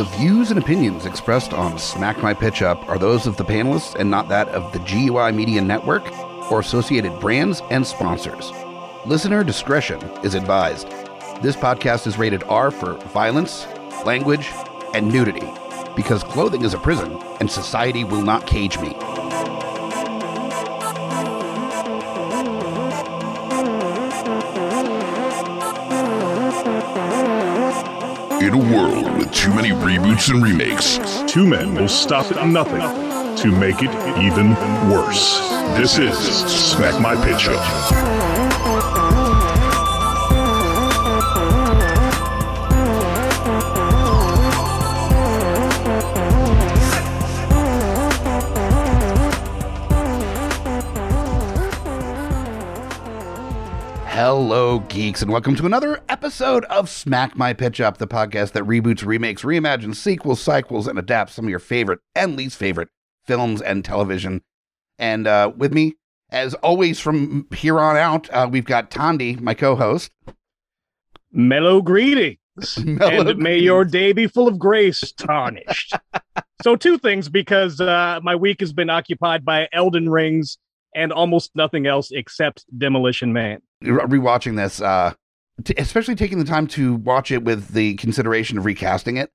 The views and opinions expressed on Smack My Pitch Up are those of the panelists and not that of the GUI Media Network or associated brands and sponsors. Listener discretion is advised. This podcast is rated R for violence, language, and nudity because clothing is a prison and society will not cage me. In a world with too many reboots and remakes, two men will stop at nothing to make it even worse. This is Smack My Pitch Up. Hello, geeks, and welcome to another episode of Smack My Pitch Up, the podcast that reboots, remakes, reimagines, sequels, cycles, and adapts some of your favorite and least favorite films and television. And uh, with me, as always, from here on out, uh, we've got Tondi, my co-host. Mellow greetings. Mellow and may your day be full of grace tarnished. so, two things because uh, my week has been occupied by Elden Rings and almost nothing else except Demolition Man. Re- Rewatching this, uh, t- especially taking the time to watch it with the consideration of recasting it,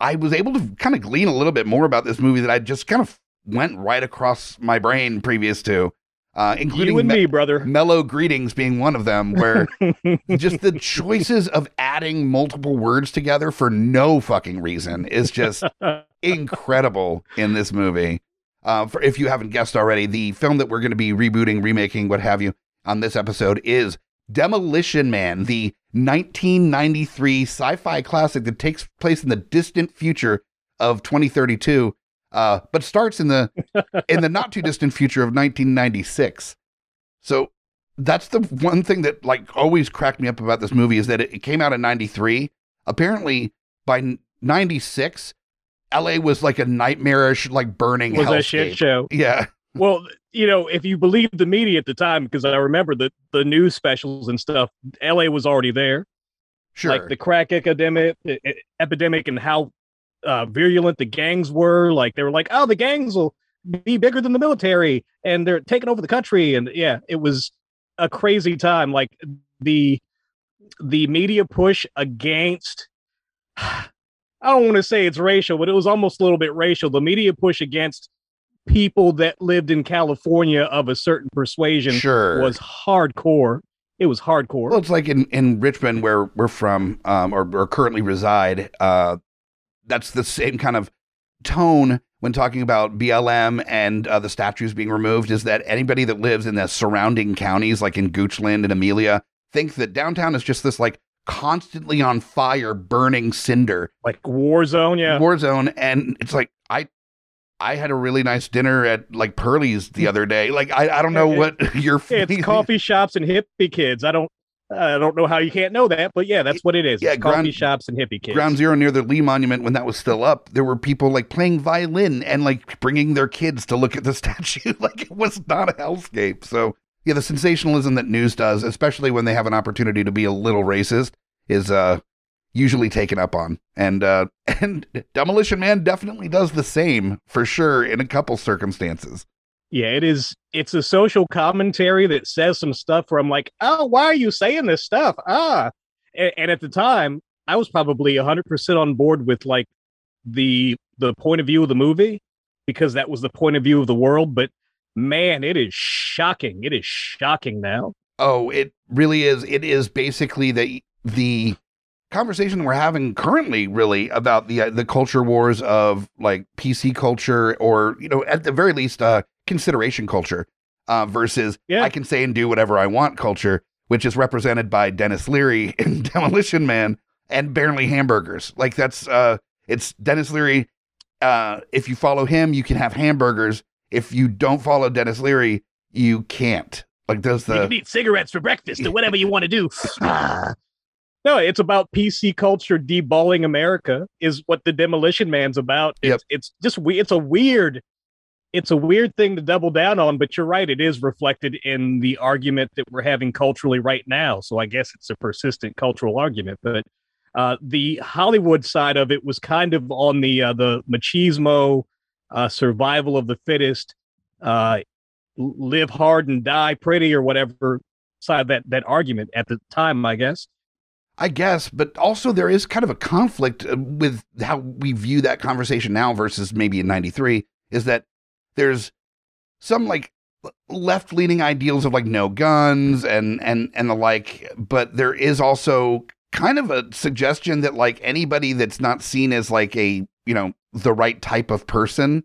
I was able to kind of glean a little bit more about this movie that I just kind of went right across my brain previous to, uh, including You and me- me, brother. mellow greetings being one of them where just the choices of adding multiple words together for no fucking reason is just incredible in this movie uh, for if you haven't guessed already the film that we're going to be rebooting remaking what have you on this episode is demolition man the 1993 sci-fi classic that takes place in the distant future of 2032 uh, but starts in the in the not too distant future of 1996 so that's the one thing that like always cracked me up about this movie is that it, it came out in 93 apparently by 96 la was like a nightmarish like burning was a shit show. yeah Well, you know, if you believe the media at the time, because I remember the, the news specials and stuff, LA was already there. sure Like the crack epidemic, epidemic and how uh, virulent the gangs were. Like they were like, oh, the gangs will be bigger than the military and they're taking over the country. And yeah, it was a crazy time. Like the the media push against I don't want to say it's racial, but it was almost a little bit racial. The media push against people that lived in California of a certain persuasion sure was hardcore. It was hardcore. well it's like in in richmond where we're from um or, or currently reside uh that's the same kind of tone when talking about BLM and uh, the statues being removed is that anybody that lives in the surrounding counties, like in Goochland and Amelia, think that downtown is just this like constantly on fire, burning cinder like war zone, yeah. war zone. And it's like I, I had a really nice dinner at like Perly's the other day. Like I, I don't know what you're. It's coffee shops and hippie kids. I don't I don't know how you can't know that, but yeah, that's what it is. Yeah, it's coffee shops and hippie kids. Ground Zero near the Lee Monument when that was still up, there were people like playing violin and like bringing their kids to look at the statue. like it was not a hellscape. So yeah, the sensationalism that news does, especially when they have an opportunity to be a little racist, is uh usually taken up on. And uh and Demolition Man definitely does the same for sure in a couple circumstances. Yeah, it is. It's a social commentary that says some stuff where I'm like, oh, why are you saying this stuff? Ah, and, and at the time, I was probably 100 percent on board with like the the point of view of the movie because that was the point of view of the world. But man, it is shocking. It is shocking now. Oh, it really is. It is basically the the conversation we're having currently, really about the uh, the culture wars of like PC culture, or you know, at the very least, uh, consideration culture, uh, versus Yeah. I can say and do whatever I want culture, which is represented by Denis Leary in Demolition Man and barely hamburgers. Like that's uh, it's Denis Leary. Uh, if you follow him, you can have hamburgers. If you don't follow Denis Leary, you can't. Like does you can eat cigarettes for breakfast or whatever you want to do. No, it's about PC culture deballing America is what the Demolition Man's about. It's, Yep. it's just we. It's a weird. It's a weird thing to double down on, but you're right. It is reflected in the argument that we're having culturally right now. So I guess it's a persistent cultural argument. But Uh, the Hollywood side of it was kind of on the uh, the machismo, uh, survival of the fittest, uh, live hard and die pretty, or whatever side of that that argument at the time, I guess. I guess, but also there is kind of a conflict uh, with how we view that conversation now versus maybe in 93 is that there's some like left leaning ideals of like no guns and and and the like, but there is also kind of a suggestion that like anybody that's not seen as like a, you know, the right type of person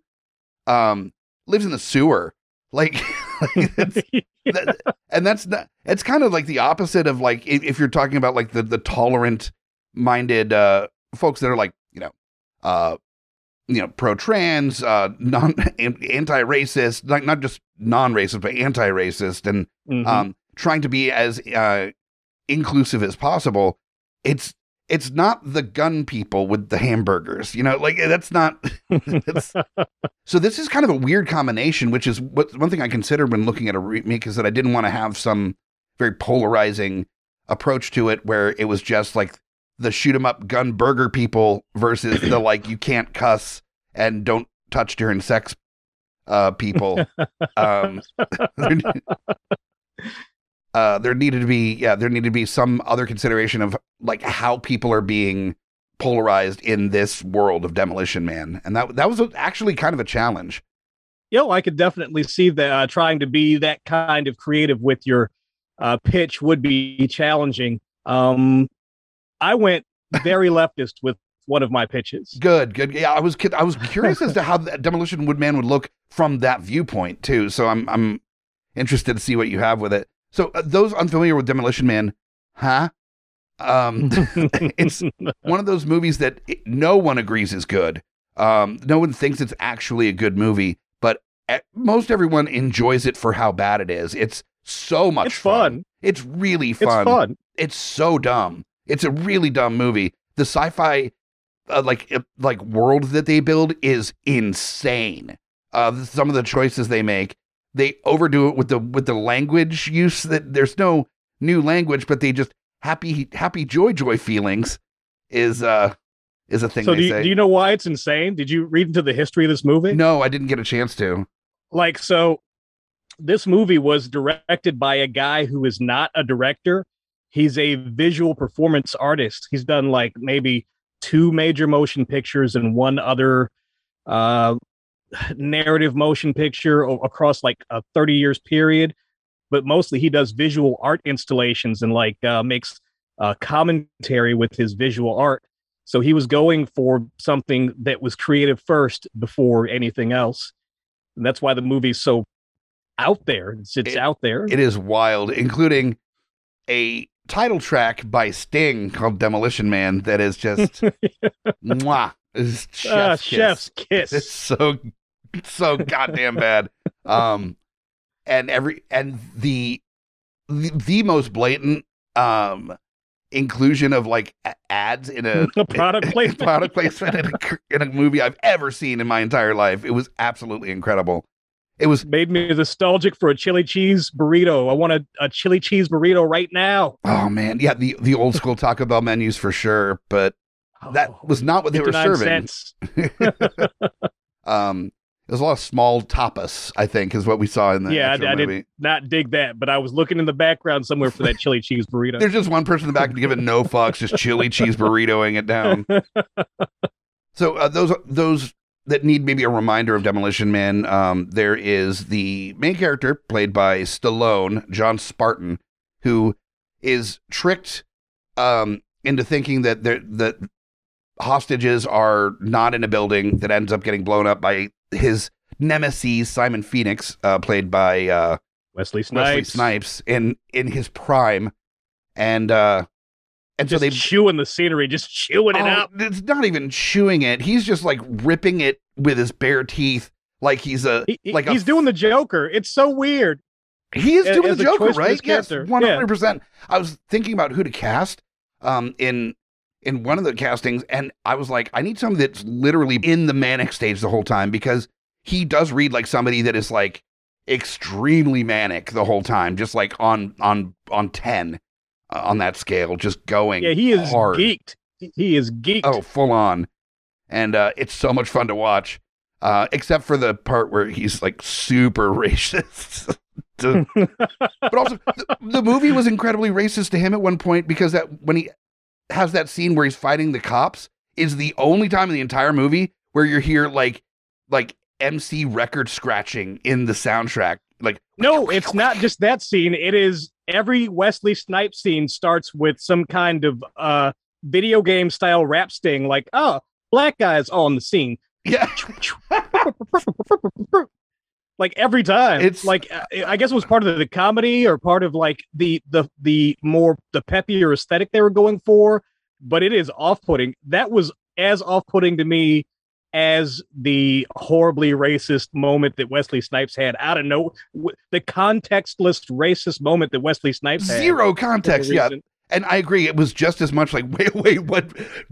um lives in the sewer. Like, like that, and that's not it's kind of like the opposite of like if, if you're talking about like the the tolerant minded uh folks that are like you know uh you know pro trans uh non anti racist like not just non racist but anti racist and Mhm. um trying to be as uh inclusive as possible it's it's not the gun people with the hamburgers you know like that's not that's, so this is kind of a weird combination which is what one thing i considered when looking at a remake is that i didn't want to have some very polarizing approach to it where it was just like the shoot 'em up gun burger people versus the like you can't cuss and don't touch during sex uh people. Um uh there needed to be yeah there needed to be some other consideration of like how people are being polarized in this world of demolition man. And that that was actually kind of a challenge. You know, I could definitely see that uh, trying to be that kind of creative with your uh, pitch would be challenging. Um, I went very leftist with one of my pitches. good good. Yeah i was i was curious as to how the demolition wood man would look from that viewpoint too. So i'm i'm interested to see what you have with it so uh, those unfamiliar with demolition man huh um it's one of those movies that it- no one agrees is good. Um, no one thinks it's actually a good movie, but e- most everyone enjoys it for how bad it is. It's so much It's fun. It's really It's fun. fun. It's so dumb. It's a really dumb movie. The sci-fi uh, like uh, like world that they build is insane. Uh, some of the choices they make, they overdo it with the with the language use. That there's no new language, but they just happy happy joy joy feelings is uh is a thing So they do you, do you know why it's insane? Did you read into the history of this movie? no, I didn't get a chance to. Like, so this movie was directed by a guy who is not a director. He's a visual performance artist. He's done like maybe two major motion pictures and one other uh, narrative motion picture o- across like a 30 years period. But mostly he does visual art installations and like uh, makes uh, commentary with his visual art. So he was going for something that was creative first before anything else. And that's why the movie's so out there. It's, it's It- out there. It is wild, including a title track by Sting called Demolition Man that is just mwah. It's chef's Ah, kiss. chef's kiss. It's so so goddamn bad. Um and every and the the, the most blatant um inclusion of like ads in a A product placement. product placement in a, in a movie I've ever seen in my entire life. It was absolutely incredible. It was Made me nostalgic for a chili cheese burrito. I want a, a chili cheese burrito right now. oh man, yeah, the the old school Taco Bell menus for sure, but that Oh, was not what they were serving. Um there's a lot of small tapas, I think, is what we saw in the Yeah, I- I did- Not dig that, but I was looking in the background somewhere for that chili cheese burrito. There's just one person in the back giving no fucks, just chili cheese burritoing it down. So uh, those those that need maybe a reminder of Demolition Man, um, there is the main character played by Stallone, John Spartan, who is tricked um, into thinking that there that hostages are not in a building that ends up getting blown up by his nemesis Simon Phoenix, uh, played by uh, Wesley Snipes. Wesley Snipes in in his prime, and uh, and so Just they chewing the scenery, just chewing it Oh, up. It's not even chewing it. He's just like ripping it with his bare teeth, like he's a He- like a he's doing the Joker. It's so weird. he is doing as the a Joker, right? Yes, one hundred percent. I was thinking about who to cast, um, in in one of the castings, and I was like, I need somebody that's literally in the manic stage the whole time because he does read like somebody that is like extremely manic the whole time, just like on on on ten uh, on that scale, just going. Yeah, he is hard. geeked. he is geeked. Oh, full on. And uh, it's so much fun to watch. Uh, except for the part where he's like super racist. To- but also, the, the movie was incredibly racist to him at one point because that when he has that scene where he's fighting the cops is the only time in the entire movie where you hear like like MC record scratching in the soundtrack. Like no, it's not just that scene. It is every Wesley Snipes scene starts with some kind of uh video game style rap sting, like, oh, black guys on the scene. yeah, like every time. It's- like uh, I- i guess it was part of the comedy or part of like the the the more the peppier aesthetic they were going for but it is off-putting. That was as off-putting to me as the horribly racist moment that wesley snipes had out of no w- the contextless racist moment that wesley snipes had. Zero context. Yeah, and I agree. It was just as much like wait, wait, what,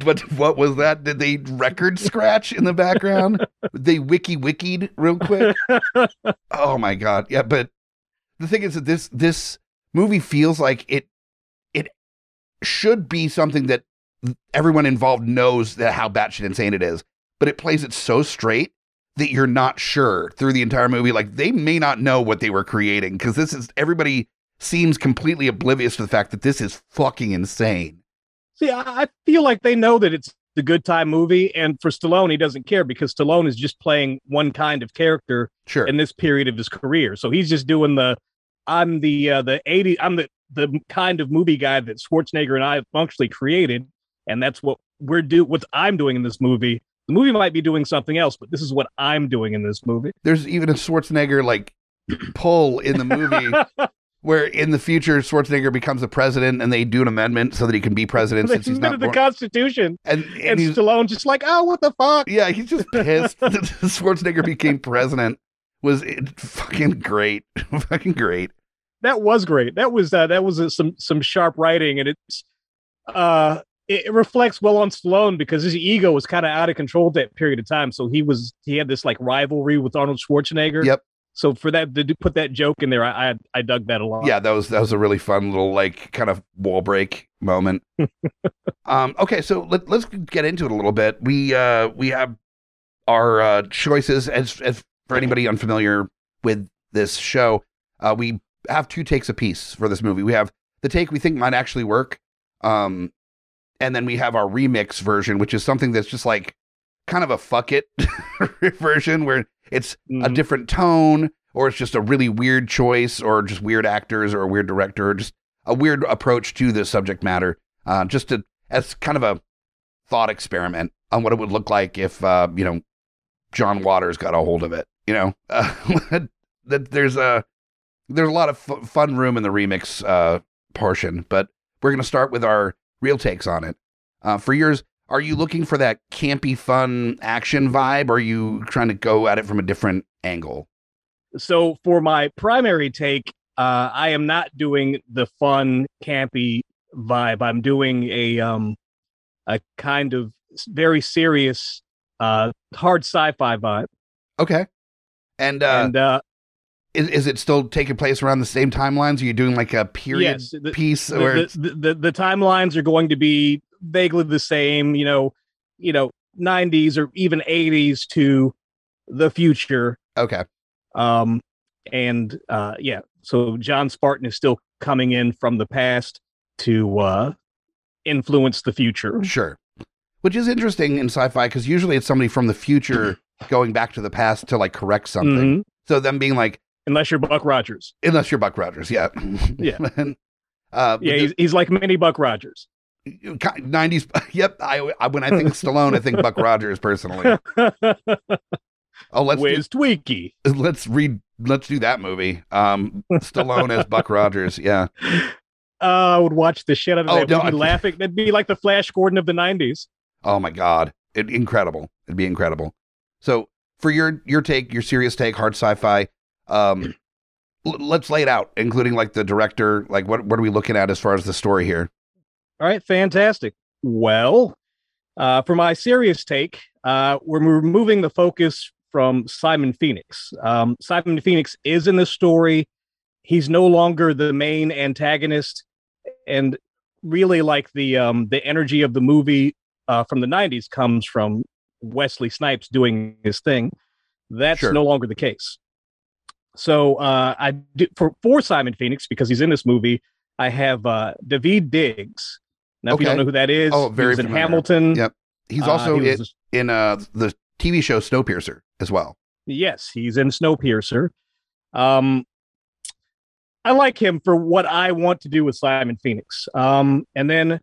what, what was that? Did they record scratch in the background? they wiki wikied real quick. oh my god, yeah. But the thing is that this this movie feels like it it should be something that everyone involved knows that how batshit insane it is, but it plays it so straight that you're not sure through the entire movie. Like they may not know what they were creating because this is everybody seems completely oblivious to the fact that this is fucking insane. See, I feel like they know that it's the good time movie, and for Stallone, he doesn't care because Stallone is just playing one kind of character Sure. in this period of his career. So he's just doing the I'm the uh, the 80 I'm the the kind of movie guy that Schwarzenegger and I have functionally created, and that's what we're do what I'm doing in this movie. The movie might be doing something else, but this is what I'm doing in this movie. There's even a Schwarzenegger like pull in the movie where in the future Schwarzenegger becomes the president and they do an amendment so that he can be president they since he's not the born. Constitution, and, and, and Stallone just like, oh, what the fuck? yeah, he's just pissed that Schwarzenegger became president. Was it fucking great, fucking great. that was great. That was uh, that was uh, some some sharp writing, and it's uh it, reflects well on Stallone because his ego was kind of out of control at that period of time. So he was he had this like rivalry with Arnold Schwarzenegger. Yep. So for that to put that joke in there, I I, I dug that a lot. Yeah, that was that was a really fun little like kind of wall break moment. um, okay, so let, let's get into it a little bit. We uh, we have our uh, choices as as for anybody unfamiliar with this show. Uh, we have two takes a piece for this movie. We have the take we think might actually work, um, and then we have our remix version, which is something that's just like kind of a fuck it version where it's a Mhm. different tone or it's just a really weird choice or just weird actors or a weird director or just a weird approach to the subject matter. Uh, just to as kind of a thought experiment on what it would look like if uh, you know john waters got a hold of it you know? Uh, that there's a there's a lot of f- fun room in the remix uh, portion but we're going to start with our real takes on it. Uh, for yours are you looking for that campy fun action vibe or are you trying to go at it from a different angle So for my primary take, uh, I am not doing the fun, campy vibe. I'm doing a um a kind of very serious, uh, hard sci-fi vibe. Okay. And, uh, and uh, is, is it still taking place around the same timelines? Are you doing like a period yes, the, piece the, the, the, the, the timelines are going to be vaguely the same. You know, you know, 90s or even 80s to the future. okay. Um, and uh, yeah, so John Spartan is still coming in from the past to uh, influence the future. Sure. Which is interesting in sci-fi because usually it's somebody from the future going back to the past to like correct something. Mhm. So them being like, Unless you're Buck Rogers. unless you're Buck Rogers, yeah, Yeah. And, uh, Yeah, he's, he's like mini Buck Rogers. Nineties. Yep. I, I when I think Stallone, I think Buck Rogers personally. Oh, let's do, Wiz Tweaky. let's read. Let's do that movie. Um, Stallone as Buck Rogers. Yeah. Uh, I would watch the shit out of Oh, that. no, We'd be I- laughing. That'd be like the Flash Gordon of the 90s. Oh my god, it, incredible! It'd be incredible. So for your your take, your serious take, hard sci-fi, um, l- let's lay it out, including like the director. Like, what what are we looking at as far as the story here? All right, fantastic. Well, uh, for my serious take, uh, we're removing the focus from Simon Phoenix. Um, Simon Phoenix is in the story. He's no longer the main antagonist, and really, like the um, the energy of the movie uh, from the 90s comes from Wesley Snipes doing his thing. That's Sure. no longer the case. So uh, I do, for for Simon Phoenix because he's in this movie. I have uh, Daveed Diggs. Now, if you don't know who that is, Oh, he very in. Hamilton. Yep. He's Uh, also he in, was- in uh, the TV show Snowpiercer as well. Yes, he's in Snowpiercer. Um, I like him for what I want to do with Simon Phoenix. Um, and then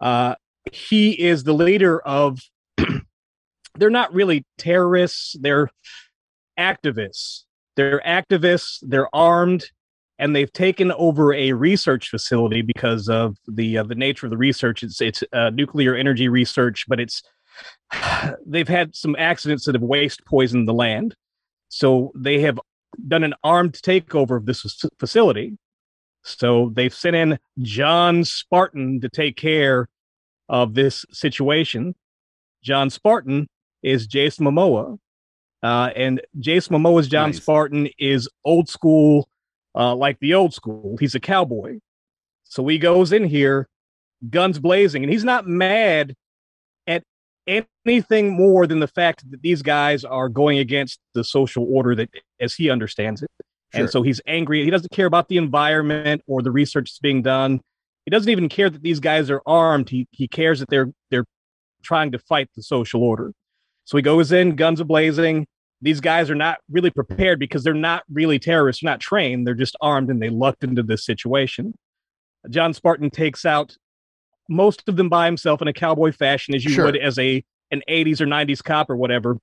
uh, he is the leader of. they're not really terrorists; they're activists. They're activists. They're armed, and they've taken over a research facility because of the uh, the nature of the research. It's it's uh, nuclear energy research, but it's they've had some accidents that have waste poisoned the land. So they have done an armed takeover of this fac- facility. So they've sent in John Spartan to take care of this situation. John Spartan is Jason Momoa. Uh, and Jason Momoa's John Nice. Spartan is old school, uh, like the old school. He's a cowboy. So he goes in here, guns blazing, and he's not mad at anything more than the fact that these guys are going against the social order that as he understands it. Sure. And so he's angry. He doesn't care about the environment or the research that's being done. He doesn't even care that these guys are armed. He he cares that they're they're trying to fight the social order. So he goes in, guns are blazing. These guys are not really prepared because they're not really terrorists, they're not trained. They're just armed and they lucked into this situation. John Spartan takes out most of them by himself in a cowboy fashion, as you Sure. would as a an 80s or 90s cop or whatever.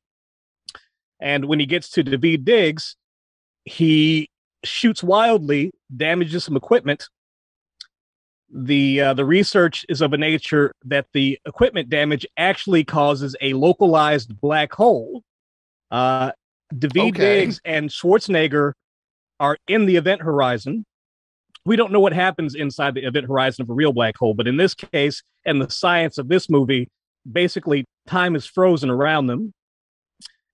And when he gets to Daveed Diggs, he shoots wildly, damages some equipment. The uh, the research is of a nature that the equipment damage actually causes a localized black hole. Uh, Daveed Okay. Diggs and Schwarzenegger are in the event horizon. We don't know what happens inside the event horizon of a real black hole, but in this case, and the science of this movie, basically time is frozen around them.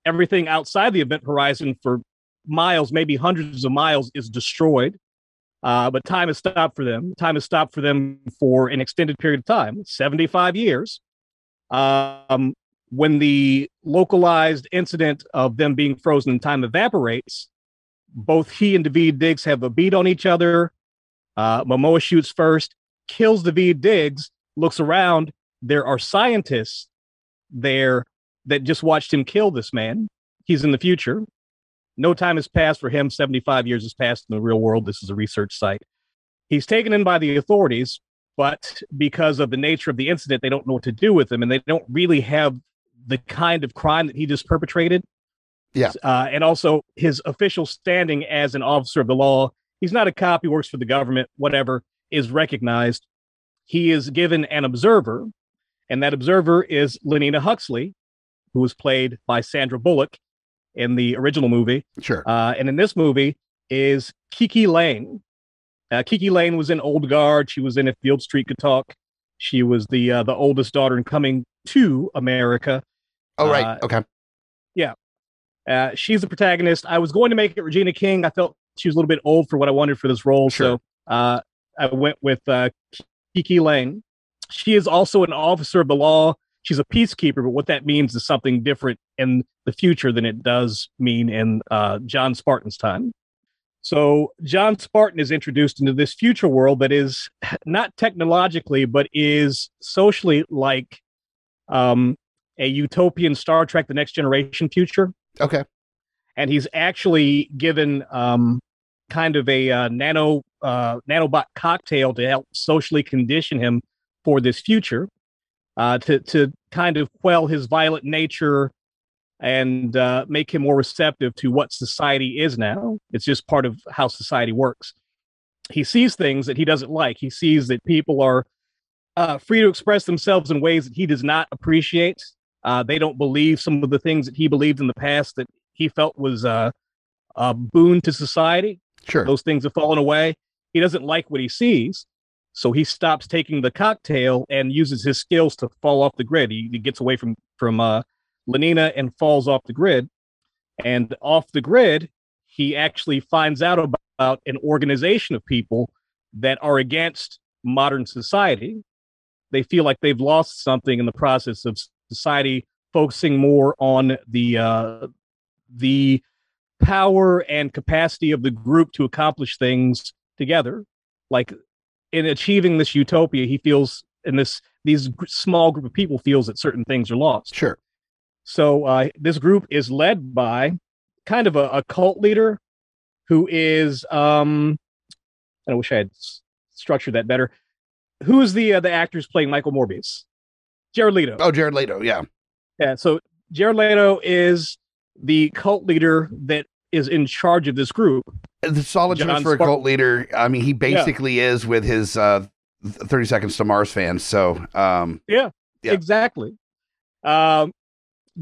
Everything outside the event horizon for miles, maybe hundreds of miles, is destroyed. Uh, but time has stopped for them. Time has stopped for them for an extended period of time 75 years. Um, when the localized incident of them being frozen in time evaporates, both he and Daveed Diggs have a beat on each other. Uh, Momoa shoots first, kills Daveed Diggs, looks around. There are scientists there that just watched him kill this man. He's in the future. No time has passed for him. 75 years has passed in the real world. This is a research site. He's taken in by the authorities, but because of the nature of the incident, they don't know what to do with him and they don't really have the kind of crime that he just perpetrated. Yeah. Uh, and also his official standing as an officer of the law. He's not a cop. He works for the government, whatever, is recognized. He is given an observer, and that observer is Lenina Huxley, who was played by Sandra Bullock in the original movie. Sure. Uh, and in this movie is Kiki Layne. Uh, Kiki Layne was in Old Guard. She was in If Beale Street Could Talk. She was the uh, the oldest daughter in coming to America. Oh, right. uh, okay. Yeah. Uh, she's the protagonist. I was going to make it Regina King. I felt she was a little bit old for what I wanted for this role, Sure. so uh, I went with uh, Kiki Layne. She is also an officer of the law. She's a peacekeeper, but what that means is something different in the future than it does mean in uh, John Spartan's time. So John Spartan is introduced into this future world that is not technologically, but is socially like um, a utopian Star Trek: The Next Generation future Okay. and he's actually given um, kind of a uh, nano uh, nanobot cocktail to help socially condition him for this future, uh, to to kind of quell his violent nature and uh, make him more receptive to what society is now. It's just part of how society works. He sees things that he doesn't like. He sees that people are uh, free to express themselves in ways that he does not appreciate. Uh, they don't believe some of the things that he believed in the past that he felt was uh, a boon to society. Sure. Those things have fallen away. He doesn't like what he sees. So he stops taking the cocktail and uses his skills to fall off the grid. He, he gets away from from uh, Lenina and falls off the grid. And off the grid, he actually finds out about an organization of people that are against modern society. they feel like they've lost something in the process of society focusing more on the uh, the power and capacity of the group to accomplish things together. Like in achieving this utopia, he feels in this these small group of people feels that certain things are lost. Sure. So uh, this group is led by kind of a, a cult leader who is um, I wish I had structured that better. Who is the uh, the actors playing Michael Morbius? Jared Leto. Oh, Jared Leto. Yeah. Yeah, so Jared Leto is the cult leader that is in charge of this group. The solid John choice for a cult leader. I mean, he basically is with his uh, 30 Seconds to Mars fans. So, um, Yeah. Exactly. Um,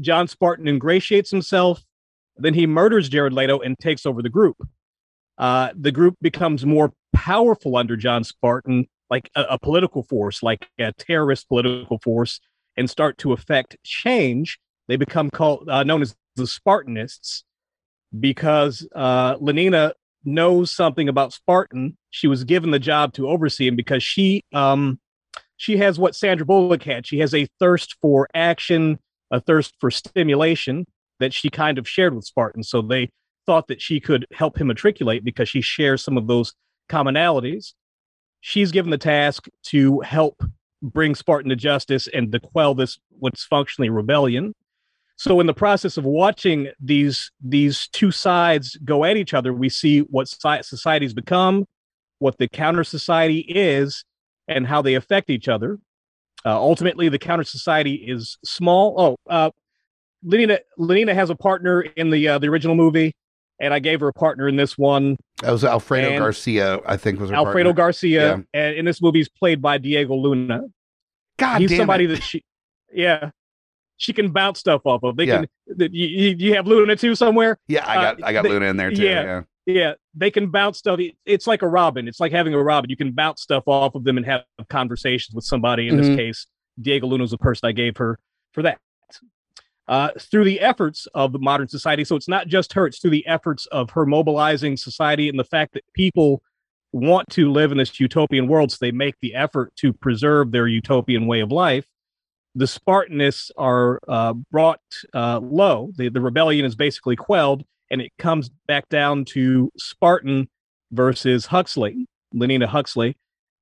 John Spartan ingratiates himself, then he murders Jared Leto and takes over the group. Uh, the group becomes more powerful under John Spartan, like a, a political force, like a terrorist political force, and start to affect change. They become called uh, known as the Spartanists because uh, Lenina knows something about Spartan. She was given the job to oversee him because she um, she has what Sandra Bullock had. She has a thirst for action, a thirst for stimulation that she kind of shared with Spartan. So they thought that she could help him matriculate because she shares some of those commonalities. She's given the task to help bring Spartan to justice and to quell this what's functionally rebellion. So in the process of watching these these two sides go at each other, we see what soci- societies become, what the counter society is, and how they affect each other. Uh, ultimately, the counter society is small. Oh, uh, Lenina Lenina has a partner in the uh, the original movie, and I gave her a partner in this one, that was Alfredo And- Garcia, I think was her Alfredo partner. Garcia. Yeah. And in this movie, he's played by Diego Luna. God he's damn somebody it. that she, yeah, she can bounce stuff off of. They Yeah. can. You, you you have Luna too somewhere. Yeah, I uh, got I got the- Luna in there too. yeah. Yeah. Yeah, they can bounce stuff. It- It's like a Robin. It's like having a Robin. You can bounce stuff off of them and have conversations with somebody. In Mhm. this case, Diego Luna was the person I gave her for that. Uh, through the efforts of the modern society. So it's not just her, it's through the efforts of her mobilizing society and the fact that people want to live in this utopian world. So they make the effort to preserve their utopian way of life. The Spartanists are uh, brought uh, low. The, the rebellion is basically quelled and it comes back down to Spartan versus Huxley, Lenina Huxley,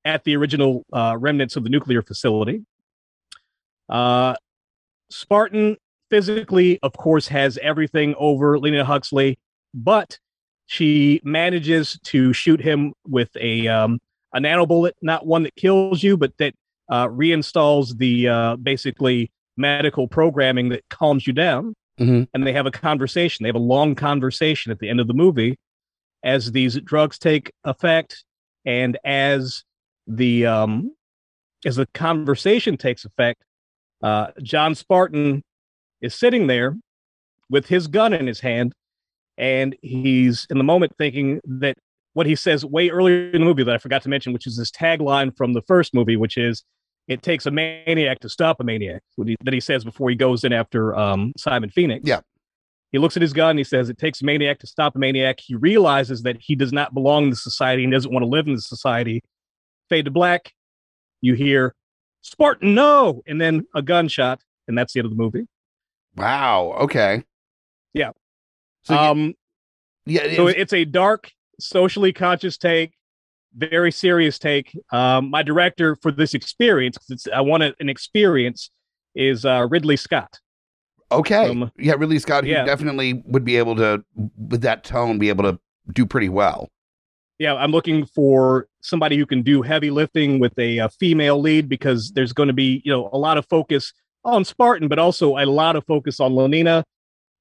at the original uh, remnants of the nuclear facility. Uh, Spartan physically, of course, has everything over Lena Huxley, but she manages to shoot him with a um, a nano bullet, not one that kills you, but that uh, reinstalls the uh, basically medical programming that calms you down Mhm. and they have a conversation. They have a long conversation at the end of the movie as these drugs take effect and as the um as the conversation takes effect. Uh, John Spartan is sitting there with his gun in his hand, and he's in the moment thinking that what he says way earlier in the movie that I forgot to mention, which is this tagline from the first movie, which is "It takes a maniac to stop a maniac." That he says before he goes in after um, Simon Phoenix. Yeah. He looks at his gun. And he says, "It takes a maniac to stop a maniac." He realizes that he does not belong in the society and doesn't want to live in the society. Fade to black. You hear Spartan, no, and then a gunshot, and that's the end of the movie. Wow. Okay. Yeah. So, um, yeah, so it's- it's a dark, socially conscious take, very serious take. Um, my director for this experience, 'cause it's I want an experience, is uh, Ridley Scott. okay. um, yeah, Ridley Scott, yeah. definitely would be able to, with that tone, be able to do pretty well. Yeah, I'm looking for somebody who can do heavy lifting with a, uh female lead because there's going to be you know a lot of focus on Spartan, but also a lot of focus on Lenina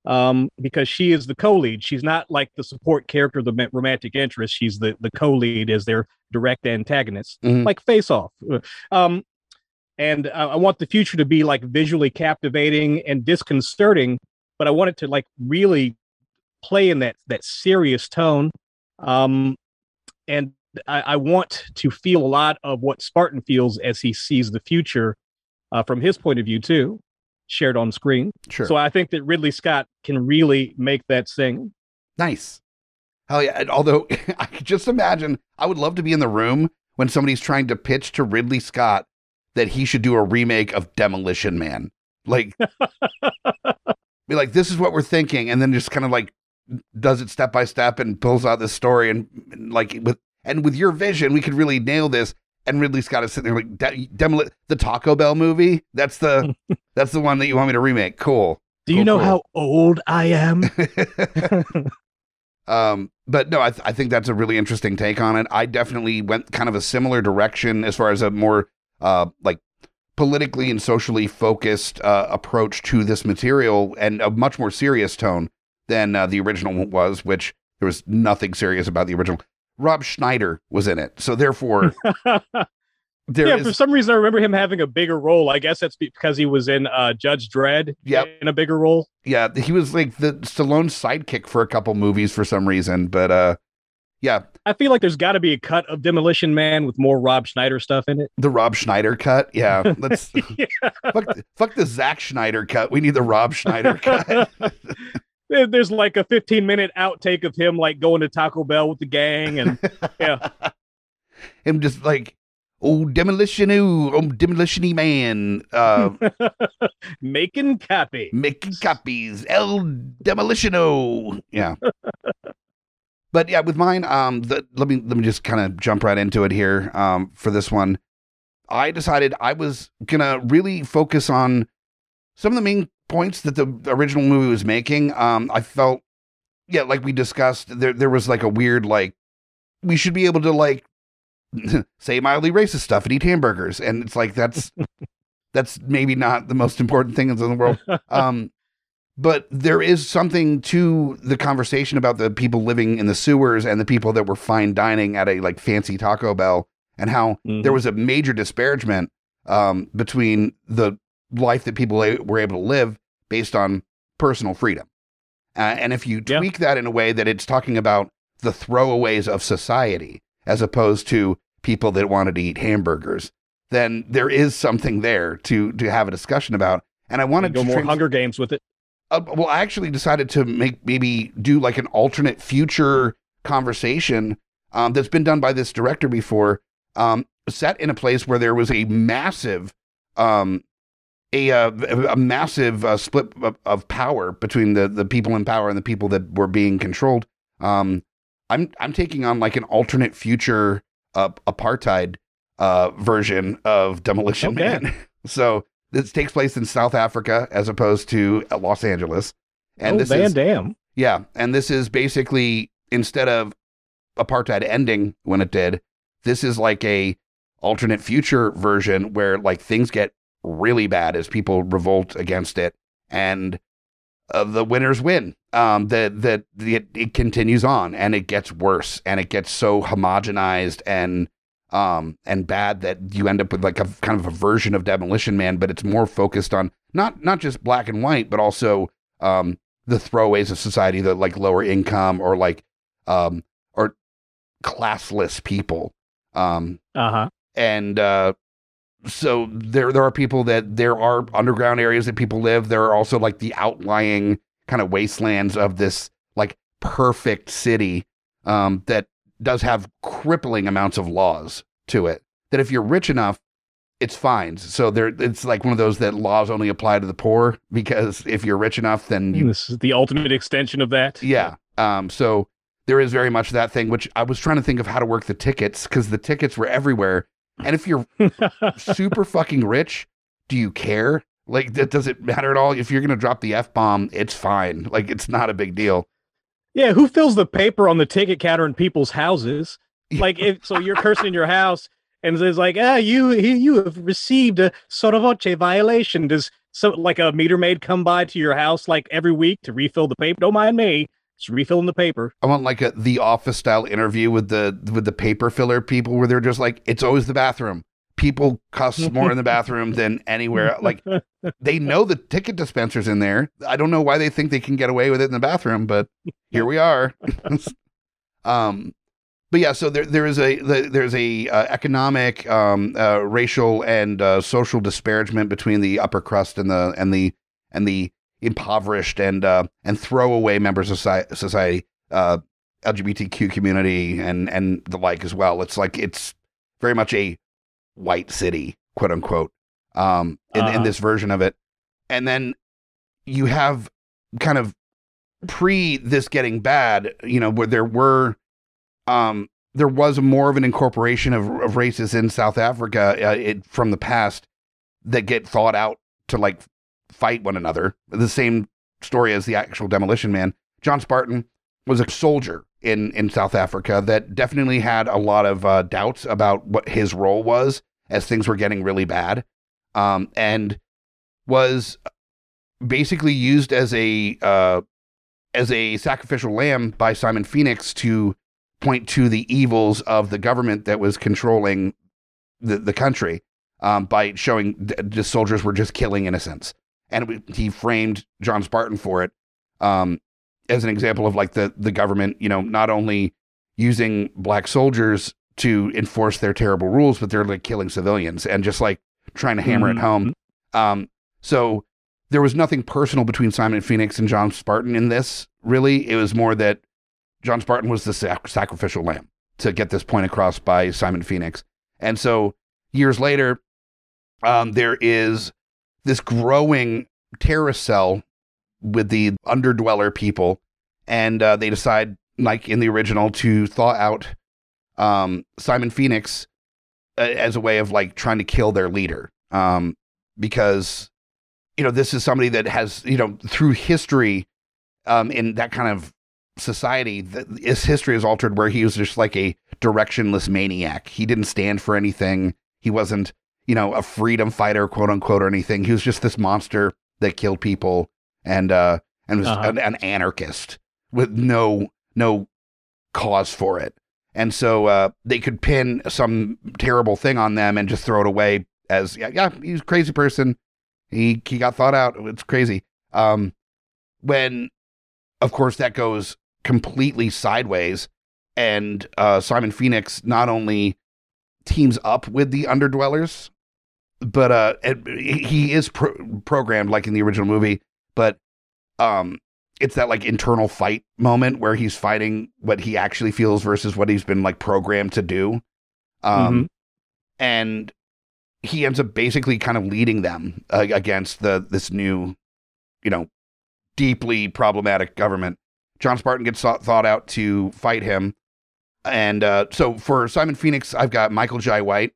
um, because she is the co-lead. She's not like the support character, the romantic interest. She's the the co-lead as their direct antagonist, Mhm. like Face Off. Um, and I, I want the future to be like visually captivating and disconcerting, but I want it to like really play in that that serious tone. Um, and I, I want to feel a lot of what Spartan feels as he sees the future uh, from his point of view too, shared on screen. Sure. So I think that Ridley Scott can really make that sing. Nice. Hell yeah. And although I could just imagine, I would love to be in the room when somebody's trying to pitch to Ridley Scott that he should do a remake of Demolition Man. Like, be like, this is what we're thinking, and then just kind of like does it step by step and pulls out this story and, and like with and with your vision, we could really nail this. And Ridley Scott is sitting there like De- Demoli- the Taco Bell movie. That's the that's the one that you want me to remake. Cool. Do you Cool, know cool. how old I am? um, but no, I, th- I think that's a really interesting take on it. I definitely went kind of a similar direction as far as a more uh, like politically and socially focused uh, approach to this material and a much more serious tone than uh, the original was, which there was nothing serious about the original. Rob Schneider was in it, so therefore there yeah, is- for some reason I remember him having a bigger role. I guess that's because he was in uh, Judge Dredd Yep. in a bigger role. yeah, he was like the Stallone's sidekick for a couple movies for some reason, but uh, yeah, I feel like there's got to be a cut of Demolition Man with more Rob Schneider stuff in it. the Rob Schneider cut, yeah, let's. Yeah. fuck, fuck the Zack Schneider cut. We need the Rob Schneider cut. There- There's like a 15 minute outtake of him like going to Taco Bell with the gang, and yeah, Him just like, oh, demolition, ooh, oh, demolitiony man, uh, making copy. making copies, El Demolitiono. Yeah. but yeah, with mine, um, the, let me let me just kind of jump right into it here. Um, for this one, I decided I was gonna really focus on some of the main points that the original movie was making. Um, I felt, yeah, like we discussed, there there was like a weird like we should be able to like say mildly racist stuff and eat hamburgers, and it's like that's that's maybe not the most important thing in the world. Um, but there is something to the conversation about the people living in the sewers and the people that were fine dining at a like fancy Taco Bell, and how Mhm. there was a major disparagement um, between the life that people were able to live based on personal freedom. Uh, and if you tweak that in a way that it's talking about the throwaways of society as opposed to people that wanted to eat hamburgers, then there is something there to to have a discussion about. And I wanted go to more trans- Hunger Games with it. uh, well, I actually decided to make maybe do like an alternate future conversation um, that's been done by this director before, um, set in a place where there was a massive, um, a uh, a massive uh, split of, of power between the the people in power and the people that were being controlled. Um, I'm I'm taking on like an alternate future uh, apartheid uh, version of Demolition Okay. Man. so this takes place in South Africa as opposed to uh, Los Angeles. And oh, this is Dam. yeah, and this is basically instead of apartheid ending when it did, this is like a alternate future version where like things get really bad as people revolt against it and uh, the winners win. Um, that that it, it continues on and it gets worse and it gets so homogenized and um and bad that you end up with like a kind of a version of Demolition Man, but it's more focused on not not just black and white, but also um the throwaways of society, the like lower income or like um or classless people. Um Uh huh. and uh so there there are people that there are underground areas that people live. There are also like the outlying kind of wastelands of this like perfect city um that does have crippling amounts of laws to it. That if you're rich enough, it's fine. So there it's like one of those that laws only apply to the poor because if you're rich enough then you This is the ultimate extension of that. yeah. Um, so there is very much that thing, which I was trying to think of how to work the tickets because the tickets were everywhere. And if you're super fucking rich, do you care? Like, that does it matter at all? If you're going to drop the F bomb, it's fine. Like, it's not a big deal. Yeah, who fills the paper on the ticket counter in people's houses? Like, if so, you're cursing in your house, and it's like, ah, you you you have received a sotto voce violation. Does so like a meter maid come by to your house like every week to refill the paper? Don't mind me, just refilling the paper. I want like a the office style interview with the with the paper filler people where they're just like, it's always the bathroom. People cuss more in the bathroom than anywhere. Like they know the ticket dispenser's in there. I don't know why they think they can get away with it in the bathroom, but here we are. um, but yeah, so there there is a there's a uh, economic, um, uh, racial, and uh, social disparagement between the upper crust and the and the and the impoverished and uh, and throwaway members of society, uh, LGBTQ community and and the like as well. It's like it's very much a white city quote unquote, um, in, in Uh-huh. this version of it. And then you have kind of pre this getting bad, you know, where there were, um, there was more of an incorporation of, of races in South Africa uh, it, from the past that get thought out to like fight one another. The same story as the actual Demolition Man. John Spartan was a soldier in in South Africa that definitely had a lot of uh, doubts about what his role was as things were getting really bad, um, and was basically used as a uh, as a sacrificial lamb by Simon Phoenix to point to the evils of the government that was controlling the the country um, by showing th- the soldiers were just killing innocents, and wa- he framed John Spartan for it um, as an example of like the the government, you know, not only using black soldiers to enforce their terrible rules, but they're like killing civilians and just like trying to hammer it home. Um, so there was nothing personal between Simon Phoenix and John Spartan in this. Really, it was more that John Spartan was the sac- sacrificial lamb to get this point across by Simon Phoenix. And so years later, um, there is this growing terrorist cell with the underdweller people, and uh, they decide, like in the original, to thaw out um, Simon Phoenix uh, as a way of like trying to kill their leader, um, because you know this is somebody that has you know through history um, in that kind of society, his history is altered where he was just like a directionless maniac. He didn't stand for anything. He wasn't you know a freedom fighter, quote unquote, or anything. He was just this monster that killed people and uh, and was Uh-huh. an, an anarchist with no no cause for it. And so uh, they could pin some terrible thing on them and just throw it away as yeah, yeah, he's a crazy person. He he got thought out. It's crazy. Um, when of course that goes completely sideways, and uh, Simon Phoenix not only teams up with the underdwellers, but uh, he is pro- programmed like in the original movie, but um, it's that like internal fight moment where he's fighting what he actually feels versus what he's been like programmed to do. Um, and he ends up basically kind of leading them uh, against the this new, you know, deeply problematic government. John Spartan gets thought, thought out to fight him, and uh, so for Simon Phoenix, I've got Michael Jai White.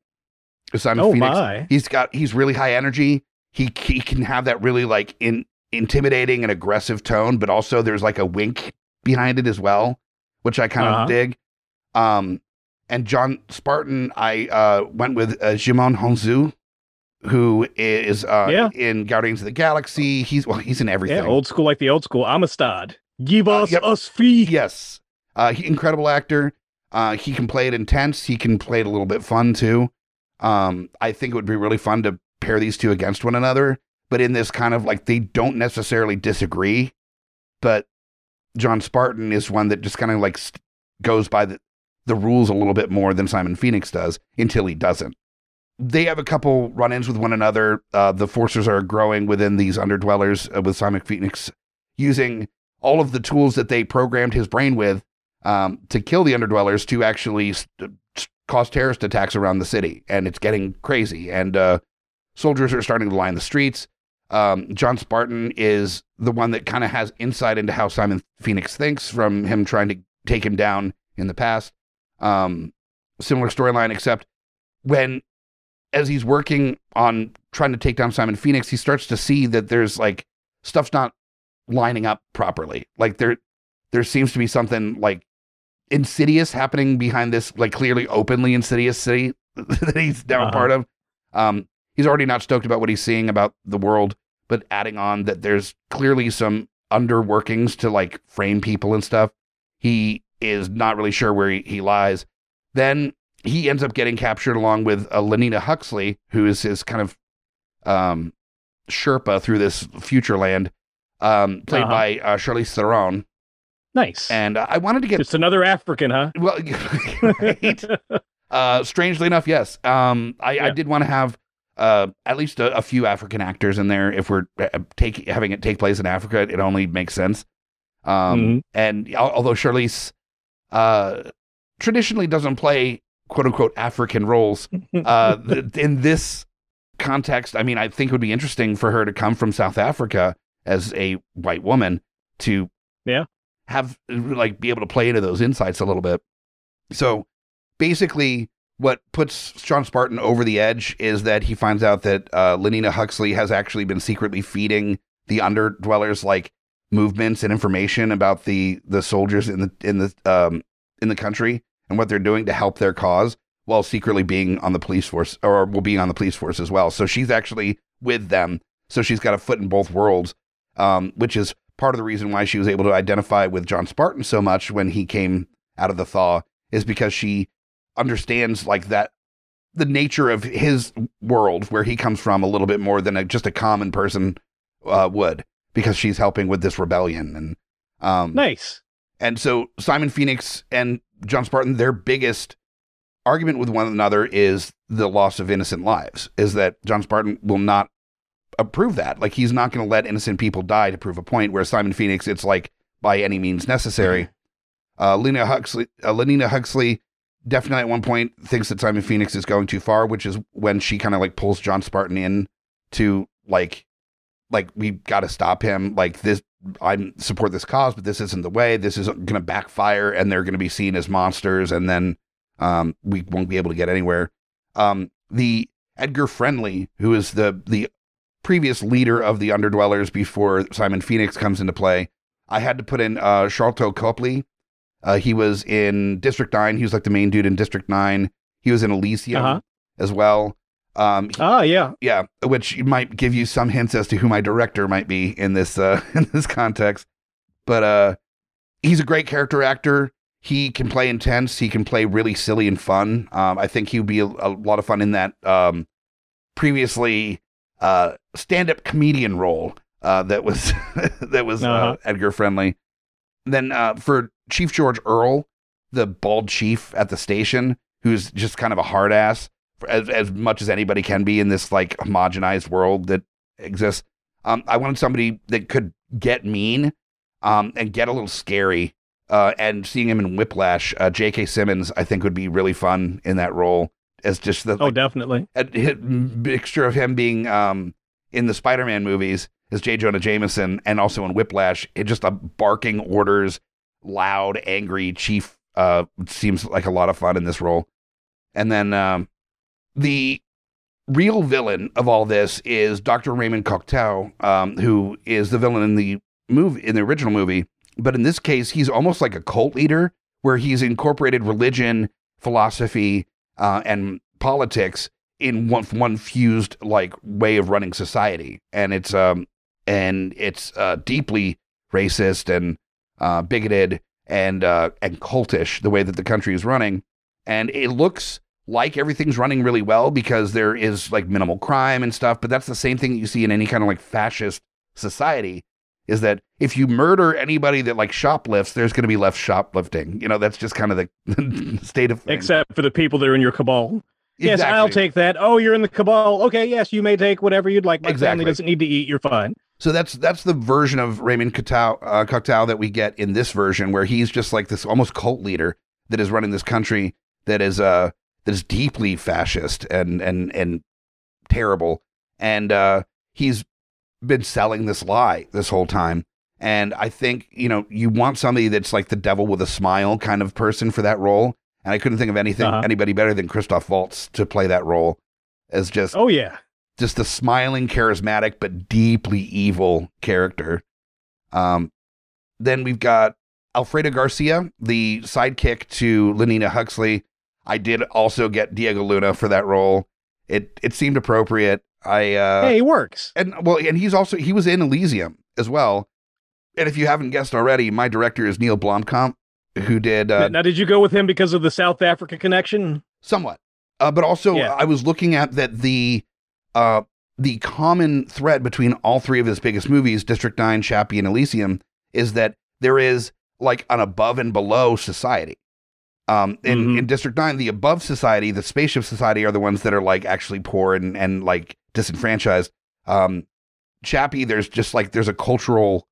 Simon Oh Phoenix, my! he's got he's really high energy. He he can have that really like in intimidating and aggressive tone, but also there's like a wink behind it as well, which I kind Uh-huh. of dig. Um, and John Spartan, I uh, went with uh, Djimon Hounsou, who is uh, Yeah. in Guardians of the Galaxy. He's well, he's in everything. Yeah, old school like the old school. Amistad. Give Uh, us yep. us fee. Yes. Uh, he, incredible actor. Uh, he can play it intense. He can play it a little bit fun too. Um, I think it would be really fun to pair these two against one another, but in this kind of like they don't necessarily disagree, but John Spartan is one that just kind of like st- goes by the, the rules a little bit more than Simon Phoenix does until he doesn't. They have a couple run ins with one another. Uh, the forces are growing within these underdwellers uh, with Simon Phoenix using all of the tools that they programmed his brain with um, to kill the underdwellers to actually st- cause terrorist attacks around the city. And it's getting crazy. And uh, soldiers are starting to line the streets. Um, John Spartan is the one that kind of has insight into how Simon Phoenix thinks from him trying to take him down in the past. Um, similar storyline, except when, as he's working on trying to take down Simon Phoenix, he starts to see that there's like stuff's not lining up properly. Like there, there seems to be something like insidious happening behind this, like clearly openly insidious city that he's now a Uh-huh. part of. Um, he's already not stoked about what he's seeing about the world, but adding on that there's clearly some underworkings to like frame people and stuff. He is not really sure where he, he lies. Then he ends up getting captured along with uh, Lenina Huxley, who is his kind of um, Sherpa through this future land, um, played Uh-huh. by uh, Charlize Theron. Nice. And uh, I wanted to get Just another African, huh? well, right? uh, strangely enough, yes. Um, I, I did want to have uh, at least a, a few African actors in there. If we're uh, take, having it take place in Africa, it only makes sense. Um, Mhm. And although Charlize uh, traditionally doesn't play quote unquote African roles, uh, th- in this context, I mean, I think it would be interesting for her to come from South Africa as a white woman to Yeah. Have like be able to play into those insights a little bit. So basically, what puts John Spartan over the edge is that he finds out that uh, Lenina Huxley has actually been secretly feeding the underdwellers like movements and information about the the soldiers in the in the um in the country and what they're doing to help their cause while secretly being on the police force or will be on the police force as well. So she's actually with them. So she's got a foot in both worlds, um, which is part of the reason why she was able to identify with John Spartan so much when he came out of the thaw is because she understands like that the nature of his world where he comes from a little bit more than a, just a common person uh, would because she's helping with this rebellion and um Nice. and so Simon Phoenix and John Spartan, their biggest argument with one another is the loss of innocent lives. Is that John Spartan will not approve that. Like he's not going to let innocent people die to prove a point. Where Simon Phoenix, it's like by any means necessary. Uh, Lena Huxley, uh, Lenina Huxley, definitely at one point thinks that Simon Phoenix is going too far, which is when she kind of like pulls John Spartan in to like, like we got to stop him. Like this, I support this cause, but this isn't the way. This is going to backfire, and they're going to be seen as monsters, and then um, we won't be able to get anywhere. Um, the Edgar Friendly, who is the the previous leader of the Underdwellers before Simon Phoenix comes into play, I had to put in uh, Sharlto Copley. Uh, he was in District Nine. He was like the main dude in District Nine. He was in Elysium Uh-huh. as well. Um, Ah, yeah. yeah, which might give you some hints as to who my director might be in this uh, in this context. But uh, he's a great character actor. He can play intense. He can play really silly and fun. Um, I think he would be a, a lot of fun in that um, previously uh, stand-up comedian role uh, that was that was uh, Uh-huh. Edgar Friendly. Then uh, for Chief George Earl, the bald chief at the station, who's just kind of a hard ass as, as much as anybody can be in this like homogenized world that exists. Um, I wanted somebody that could get mean um, and get a little scary. Uh, and seeing him in Whiplash, uh, J.K. Simmons, I think would be really fun in that role as just the Oh, like, definitely. a hit mixture of him being um, in the Spider-Man movies as J. Jonah Jameson and also in Whiplash. It just a barking orders, loud, angry chief uh, seems like a lot of fun in this role. And then um, the real villain of all this is Dr. Raymond Cocteau, um, who is the villain in the movie in the original movie. But in this case, he's almost like a cult leader, where he's incorporated religion, philosophy, uh, and politics in one one fused like way of running society, and it's um and it's uh, deeply racist and uh, bigoted and uh, and cultish the way that the country is running, and it looks like everything's running really well because there is like minimal crime and stuff, but that's the same thing that you see in any kind of like fascist society. Is that if you murder anybody that like shoplifts, there's going to be left shoplifting. You know, that's just kind of the state of things. Except for the people that are in your cabal. Yes, I'll take that. Oh, you're in the cabal. Okay, yes, you may take whatever you'd like. My Exactly. family doesn't need to eat. You're fine. So that's that's the version of Raymond Cocteau, uh, that we get in this version, where he's just like this almost cult leader that is running this country that is uh that is deeply fascist and and and terrible, and uh, he's been selling this lie this whole time. And I think you know you want somebody that's like the devil with a smile kind of person for that role. And I couldn't think of anything Uh-huh. anybody better than Christoph Waltz to play that role as just Oh yeah. just the smiling, charismatic, but deeply evil character. Um, then we've got Alfredo Garcia, the sidekick to Lenina Huxley. I did also get Diego Luna for that role. It it seemed appropriate. I uh, hey, it works. and well, and he's also he was in Elysium as well. And if you haven't guessed already, my director is Neill Blomkamp, who did uh, now, did you go with him because of the South Africa connection? somewhat uh, but also Yeah. i was looking at that the uh, the common thread between all three of his biggest movies district 9 chappie and elysium is that there is like an above and below society um, in, Mhm. in district 9 the above society the spaceship society are the ones that are like actually poor and, and like disenfranchised um, chappie there's just like there's a cultural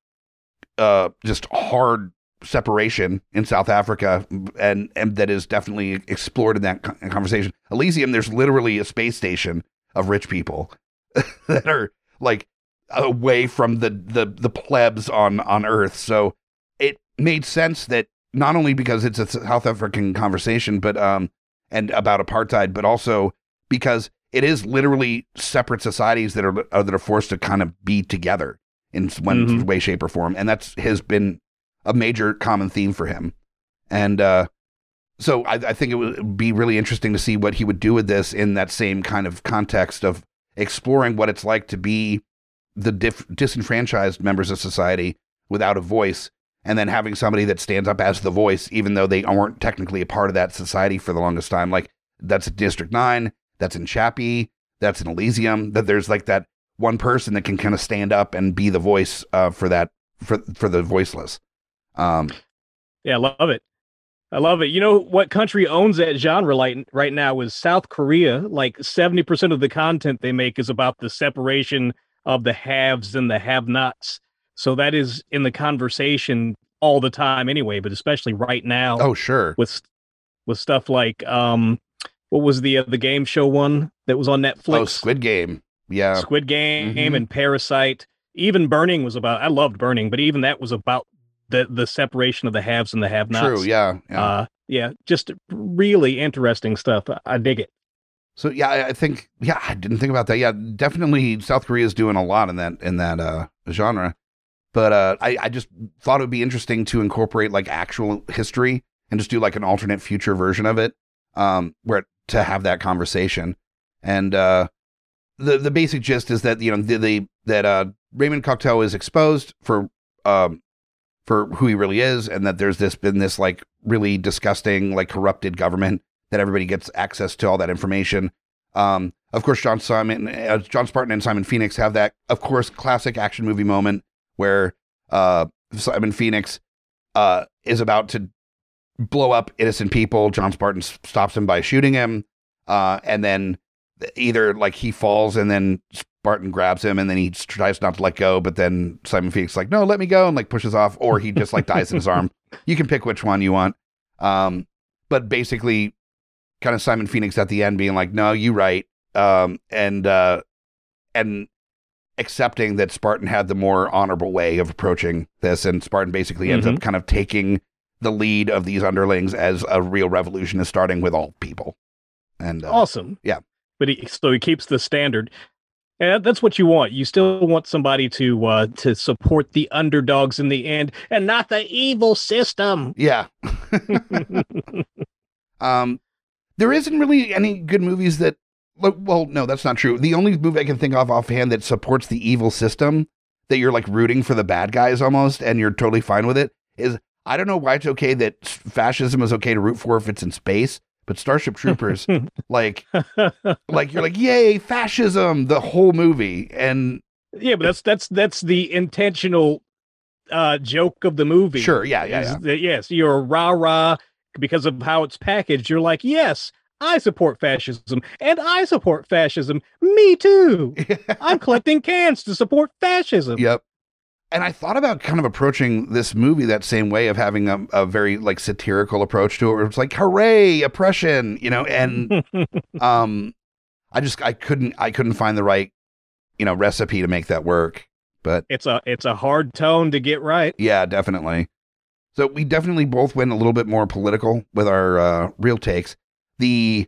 uh, just hard separation in South Africa, and and that is definitely explored in that conversation. Elysium, there's literally a space station of rich people that are like away from the the the plebs on on Earth. So it made sense that not only because it's a South African conversation, but um and about apartheid, but also because it is literally separate societies that are uh, that are forced to kind of be together in one Mhm. way, shape, or form, and that's has been a major common theme for him. And uh, so I, I think it would be really interesting to see what he would do with this in that same kind of context of exploring what it's like to be the dif- disenfranchised members of society without a voice, and then having somebody that stands up as the voice, even though they weren't technically a part of that society for the longest time. Like that's District Nine, that's in Chappie, that's in Elysium. That there's like that one person that can kind of stand up and be the voice uh, for that for for the voiceless. Um, Yeah, I love it. I love it. You know what country owns that genre like right now is South Korea. Like 70% of the content they make is about the separation of the haves and the have-nots. So that is in the conversation all the time anyway, but especially right now oh sure, with with stuff like um what was the uh, the game show one that was on Netflix? oh Squid Game, yeah, Squid Game Mhm. and Parasite. Even Burning was about. I loved Burning, but even that was about the the separation of the haves and the have-nots. true, yeah, yeah. Uh, yeah, just really interesting stuff. I, I dig it. So yeah, I I think yeah, I didn't think about that. Yeah, definitely South Korea is doing a lot in that in that uh genre. But uh I, I just thought it would be interesting to incorporate like actual history and just do like an alternate future version of it. Um where to have that conversation. And uh the the basic gist is that, you know, the, the that uh Raymond Cocteau is exposed for um for who he really is and that there's this been this like really disgusting like corrupted government that everybody gets access to all that information. Um, of course, John Simon, uh, John Spartan, and Simon Phoenix have that, of course, classic action movie moment where uh, Simon Phoenix uh, is about to blow up innocent people. John Spartan stops him by shooting him, uh, and then either like he falls and then Spartan grabs him and then he tries not to let go, but then Simon Phoenix like, no, let me go, and like pushes off, or he just like dies in his arm. You can pick which one you want. Um, but basically, kind of Simon Phoenix at the end being like, "No, you right," um, and uh, and accepting that Spartan had the more honorable way of approaching this, and Spartan basically ends up kind of taking the lead of these underlings as a real revolution is starting with all people. And uh, awesome. yeah. But he so he keeps the standard. And that's what you want. You still want somebody to uh to support the underdogs in the end and not the evil system. yeah, um, there isn't really any good movies that. Well, no, that's not true. The only movie I can think of offhand that supports the evil system that you're like rooting for the bad guys almost, and you're totally fine with it is I don't know why it's okay that fascism is okay to root for if it's in space, but Starship Troopers, like, like you're like, yay, fascism, the whole movie, and yeah, but that's that's that's the intentional uh joke of the movie. sure, yeah, yeah, yeah. that, yes, you're rah rah because of how it's packaged. You're like, yes, I support fascism, and I support fascism. Me too. I'm collecting cans to support fascism. Yep. And I thought about kind of approaching this movie that same way of having a, a very like satirical approach to it, where it's like, hooray, oppression, you know, and um, I just I couldn't I couldn't find the right you know recipe to make that work. But it's a it's a hard tone to get right. yeah, definitely. So we definitely both went a little bit more political with our uh, real takes. The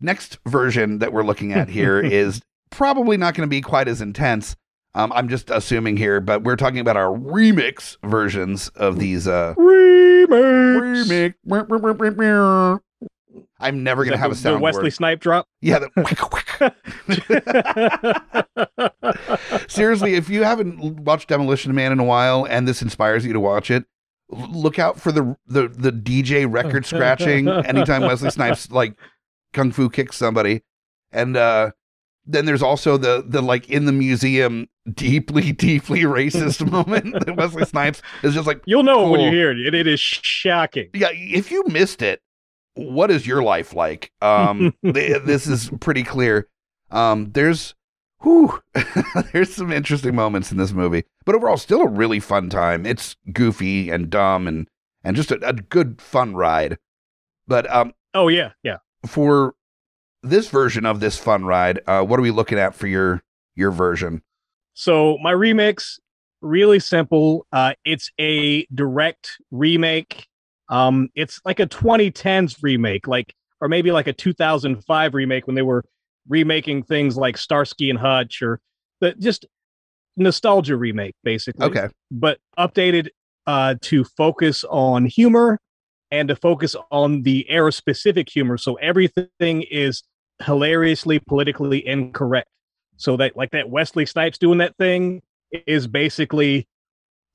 next version that we're looking at here is probably not going to be quite as intense. Um, I'm just assuming here, but we're talking about our remix versions of these. Uh, Remix. remix. I'm never going to have a the, the. Wesley Snipe drop. Yeah. The Seriously, if you haven't watched Demolition Man in a while and this inspires you to watch it, look out for the the, the DJ record scratching anytime Wesley Snipes like kung fu kicks somebody. And uh then there's also the the like in the museum deeply deeply racist moment that Wesley Snipes is just like You'll know it when you hear it. It, it is shocking. yeah, if you missed it, what is your life like? Um, th- this is pretty clear. Um, there's, whew, there's some interesting moments in this movie, but overall, still a really fun time. It's goofy and dumb and and just a, a good fun ride. But um, Oh yeah, yeah. for this version of this fun ride, uh, what are we looking at for your your version? So my remix, really simple. Uh, it's a direct remake. Um, it's like a 2010s remake, like or maybe like a 2005 remake when they were remaking things like Starsky and Hutch or the just nostalgia remake, basically. Okay. But updated uh, to focus on humor and to focus on the era specific humor. So everything is hilariously politically incorrect. So that like that Wesley Snipes doing that thing is basically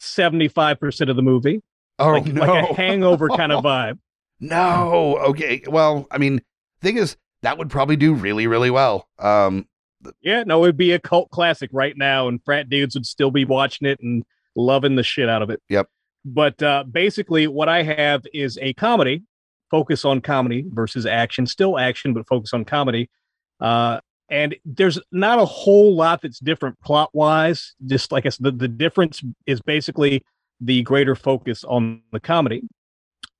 75% of the movie. Oh like, no. like a hangover kind of vibe. no. Okay. Well, I mean, thing is that would probably do really really well. Um Yeah, no, it'd be a cult classic right now, and frat dudes would still be watching it and loving the shit out of it. Yep. But uh, basically, what I have is a comedy, focus on comedy versus action, still action, but focus on comedy. Uh, and there's not a whole lot that's different plot wise. Just like I said, the, the difference is basically the greater focus on the comedy.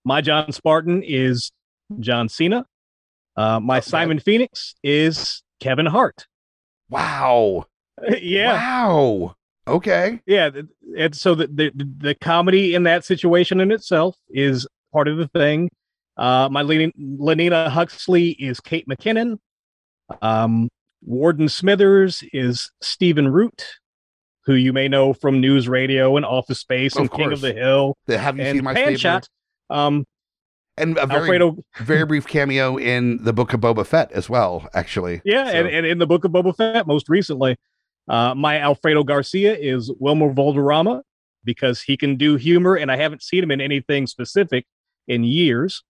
My John Spartan is John Cena. Uh, my Okay. Simon Phoenix is Kevin Hart. wow. yeah, Wow. Okay. yeah. And so the, the the comedy in that situation in itself is part of the thing. Uh, my Len- Lenina Huxley is Kate McKinnon. Um, Warden Smithers is Stephen Root, who you may know from News Radio and Office Space and Of King of the Hill have you and seen my Pan Stapler? Shot. Um, And a very Alfredo, very brief cameo in the Book of Boba Fett as well. Actually. yeah, So- and, and in the Book of Boba Fett most recently. Uh, my Alfredo Garcia is Wilmer Valderrama because he can do humor, and I haven't seen him in anything specific in years.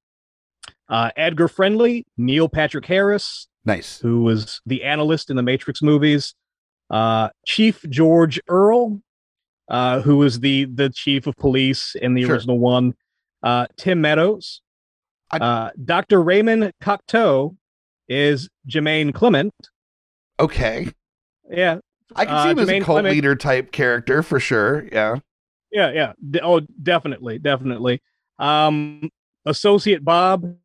Uh, Edgar Friendly, Neil Patrick Harris, nice. who was the analyst in the Matrix movies. Uh, chief George Earl, uh, who was the the chief of police in the Sure. original one. Uh, Tim Meadows. Uh, Dr. Raymond Cocteau is Jermaine Clement. Okay. Yeah, I can Uh, see him as a cult Clement- leader type character for sure. Yeah. yeah, yeah. D- oh, definitely, definitely. Um, Associate Bob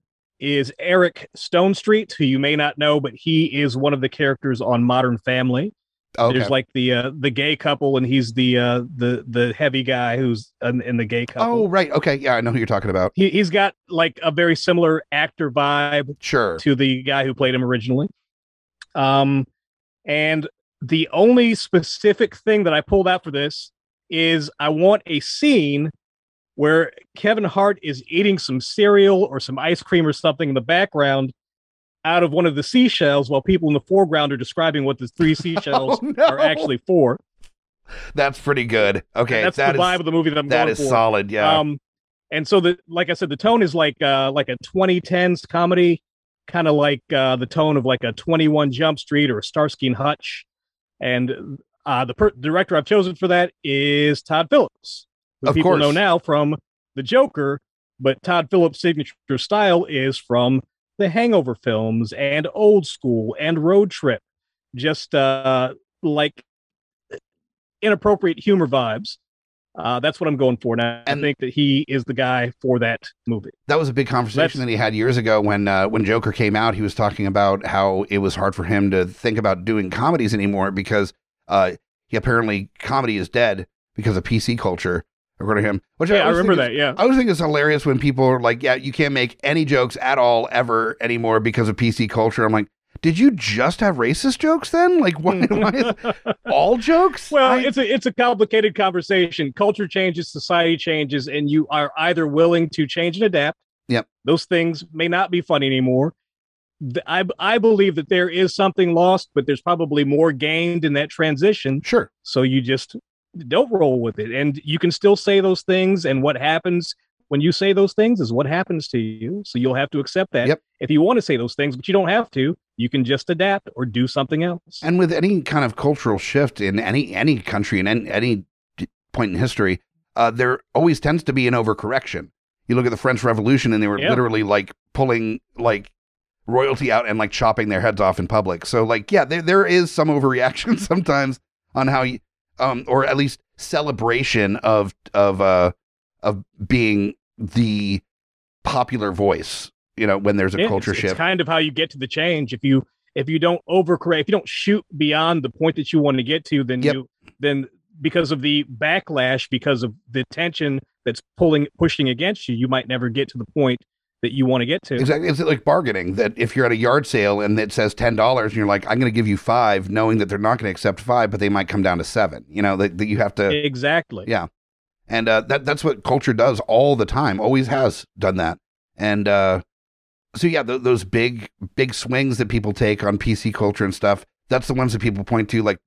is Eric Stonestreet, who you may not know, but he is one of the characters on Modern Family. Okay. There's like the uh, the gay couple, and he's the uh, the the heavy guy who's in, in the gay couple. oh, right. Okay. Yeah, I know who you're talking about. he he's got like a very similar actor vibe Sure. to the guy who played him originally. Um, and the only specific thing that I pulled out for this is I want a scene where Kevin Hart is eating some cereal or some ice cream or something in the background out of one of the seashells while people in the foreground are describing what the three seashells Oh, no. are actually for. That's pretty good. Okay. That's that the is- vibe of the movie that I'm that is for. solid. Yeah. Um, and so the like I said, the tone is like uh like a 2010s comedy, kind of like uh the tone of like a 21 Jump Street or a Starsky and Hutch. And uh the per- director I've chosen for that is Todd Phillips, who Of people course. know now from The Joker, but Todd Phillips' signature style is from the Hangover films and Old School and Road Trip. Just uh like inappropriate humor vibes. Uh, that's what I'm going for now. And- I think that he is the guy for that movie. that was a big conversation That's- that he had years ago when uh, when Joker came out. He was talking about how it was hard for him to think about doing comedies anymore because uh, he apparently comedy is dead because of PC culture, according to him. Which Yeah, I always remember that. Yeah, I always think it's hilarious when people are like, "Yeah, you can't make any jokes at all ever anymore because of PC culture." I'm like, "Did you just have racist jokes then? Like, why, why is all jokes?" well, I- it's a it's a complicated conversation. Culture changes, society changes, and you are either willing to change and adapt. Yep. Those things may not be funny anymore. I I believe that there is something lost, but there's probably more gained in that transition. sure. So you just don't roll with it, and you can still say those things. And what happens when you say those things is what happens to you. So you'll have to accept that. Yep. If you want to say those things, but you don't have to, you can just adapt or do something else. And with any kind of cultural shift in any any country in any, any point in history, uh, there always tends to be an overcorrection. You look at the French Revolution, and they were Yeah. literally like pulling like royalty out and like chopping their heads off in public. So like, yeah, there there is some overreaction sometimes on how you, um, or at least celebration of of uh of being the popular voice you know, when there's a Yeah, culture it's, shift. It's kind of how you get to the change. If you if you don't overcorrect, if you don't shoot beyond the point that you want to get to, then Yep. you then because of the backlash, because of the tension that's pulling pushing against you, you might never get to the point that you want to get to. Exactly. It's like bargaining that if you're at a yard sale and it says $10 and you're like, I'm going to give you five, knowing that they're not going to accept five, but they might come down to seven, you know, that, that you have to. Exactly. Yeah. And uh, that that's what culture does all the time. Always has done that. And uh, so yeah, th- those big big swings that people take on PC culture and stuff. That's the ones that people point to, like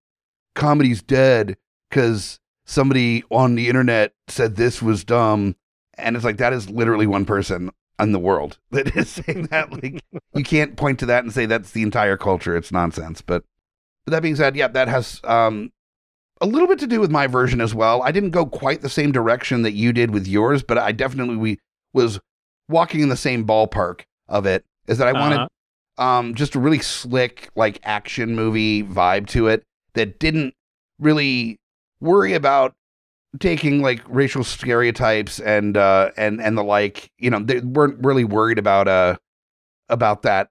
comedy's dead because somebody on the internet said this was dumb, and it's like that is literally one person in the world that is saying that. Like you can't point to that and say that's the entire culture. It's nonsense. But, but that being said, yeah, that has um, a little bit to do with my version as well. I didn't go quite the same direction that you did with yours, but I definitely we was walking in the same ballpark of it. Is that I wanted Uh-huh. um just a really slick like action movie vibe to it that didn't really worry about taking like racial stereotypes and uh and and the like you know they weren't really worried about uh about that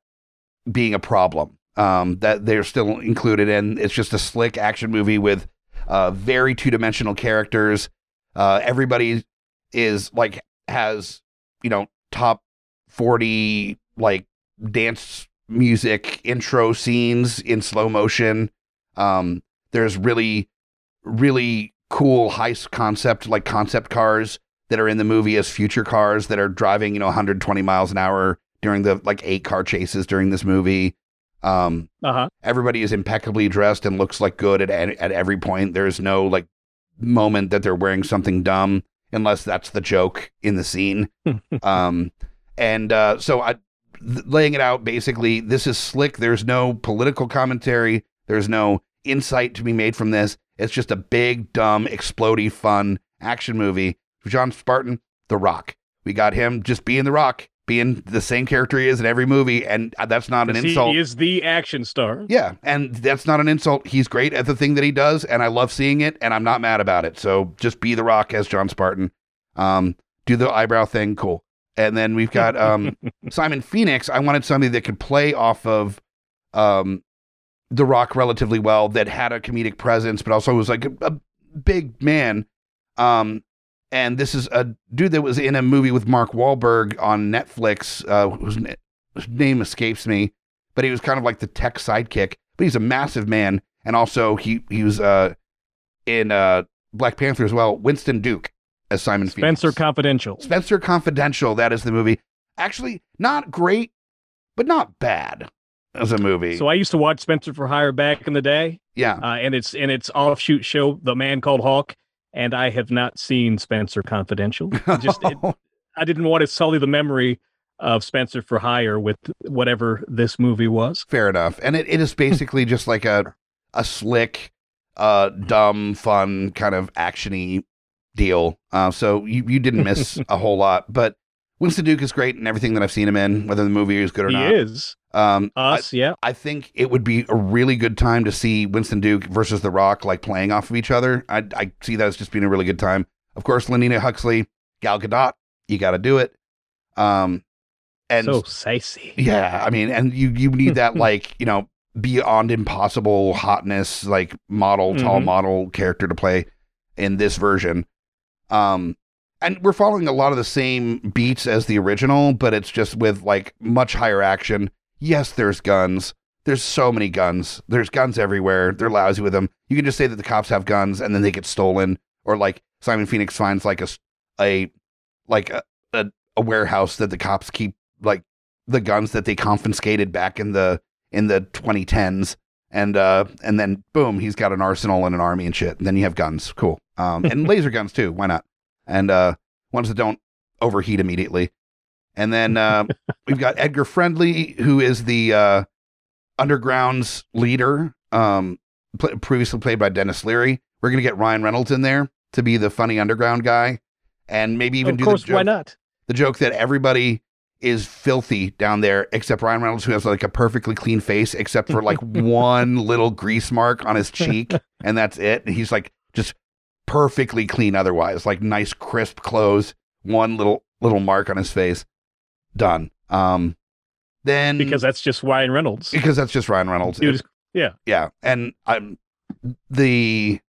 being a problem um that they're still included in. It's just a slick action movie with uh very two-dimensional characters. Uh everybody is like has you know top 40 like dance music intro scenes in slow motion. Um there's really really cool high s- concept like concept cars that are in the movie as future cars that are driving you know 120 miles an hour during the like eight car chases during this movie. Um Uh-huh. everybody is impeccably dressed and looks like good at at every point. There's no like moment that they're wearing something dumb unless that's the joke in the scene. Um and uh so i th- laying it out basically this is slick. There's no political commentary. There's no insight to be made from this it's just a big dumb explodey fun action movie john spartan the rock we got him just being the rock being the same character he is in every movie and uh, that's not an He- insult He is the action star. yeah, and that's not an insult. He's great at the thing that he does, and I love seeing it, and I'm not mad about it. So just be the Rock as John Spartan. Um, do the eyebrow thing, cool. And then we've got um, Simon Phoenix. I wanted somebody that could play off of um, the Rock relatively well, that had a comedic presence, but also was like a, a big man. Um, and this is a dude that was in a movie with Mark Wahlberg on Netflix, uh, whose, whose name escapes me but he was kind of like the tech sidekick. But he's a massive man, and also he he was uh in uh Black Panther as well. Winston Duke as Simon Spencer Phoenix. Confidential. Spencer Confidential. That is the movie. Actually, not great, but not bad as a movie. So I used to watch Spencer for Hire back in the day, yeah, uh, and it's in its offshoot show, The Man Called Hawk, and I have not seen Spencer Confidential. Just it, I didn't want to sully the memory of Spencer for Hire with whatever this movie was. fair enough. And it, it is basically just like a a slick, uh, dumb, fun kind of actiony deal. Uh, so you you didn't miss a whole lot, but. Winston Duke is great in everything that I've seen him in, whether the movie is good or He not. is Um, I- us, yeah. I think it would be a really good time to see Winston Duke versus The Rock like playing off of each other. I, I see that as just being a really good time. Of course, Lenina Huxley, Gal Gadot, you got to do it. Um, and so sassy. yeah, I mean, and you you need that like you know beyond impossible hotness like model, tall Mhm. model character to play in this version. Um, and we're following a lot of the same beats as the original, but it's just with like much higher action. Yes, there's guns. There's so many guns. There's guns everywhere. They're lousy with them. You can just say that the cops have guns and then they get stolen, or like Simon Phoenix finds like a a like a, a, a warehouse that the cops keep like the guns that they confiscated back in the in the 2010s and uh and then boom he's got an arsenal and an army and shit and then you have guns cool um and laser guns too why not and uh ones that don't overheat immediately and then uh we've got edgar friendly who is the uh underground's leader um pl- previously played by denis leary we're gonna get ryan reynolds in there to be the funny underground guy and maybe even of do course, the joke why not? the joke that everybody is filthy down there except Ryan Reynolds, who has like a perfectly clean face, except for like one little grease mark on his cheek, and that's it. And he's like just perfectly clean otherwise, like nice crisp clothes, one little little mark on his face. Done. Um, then because that's just Ryan Reynolds. because that's just Ryan Reynolds. Is- yeah, Yeah. and I'm the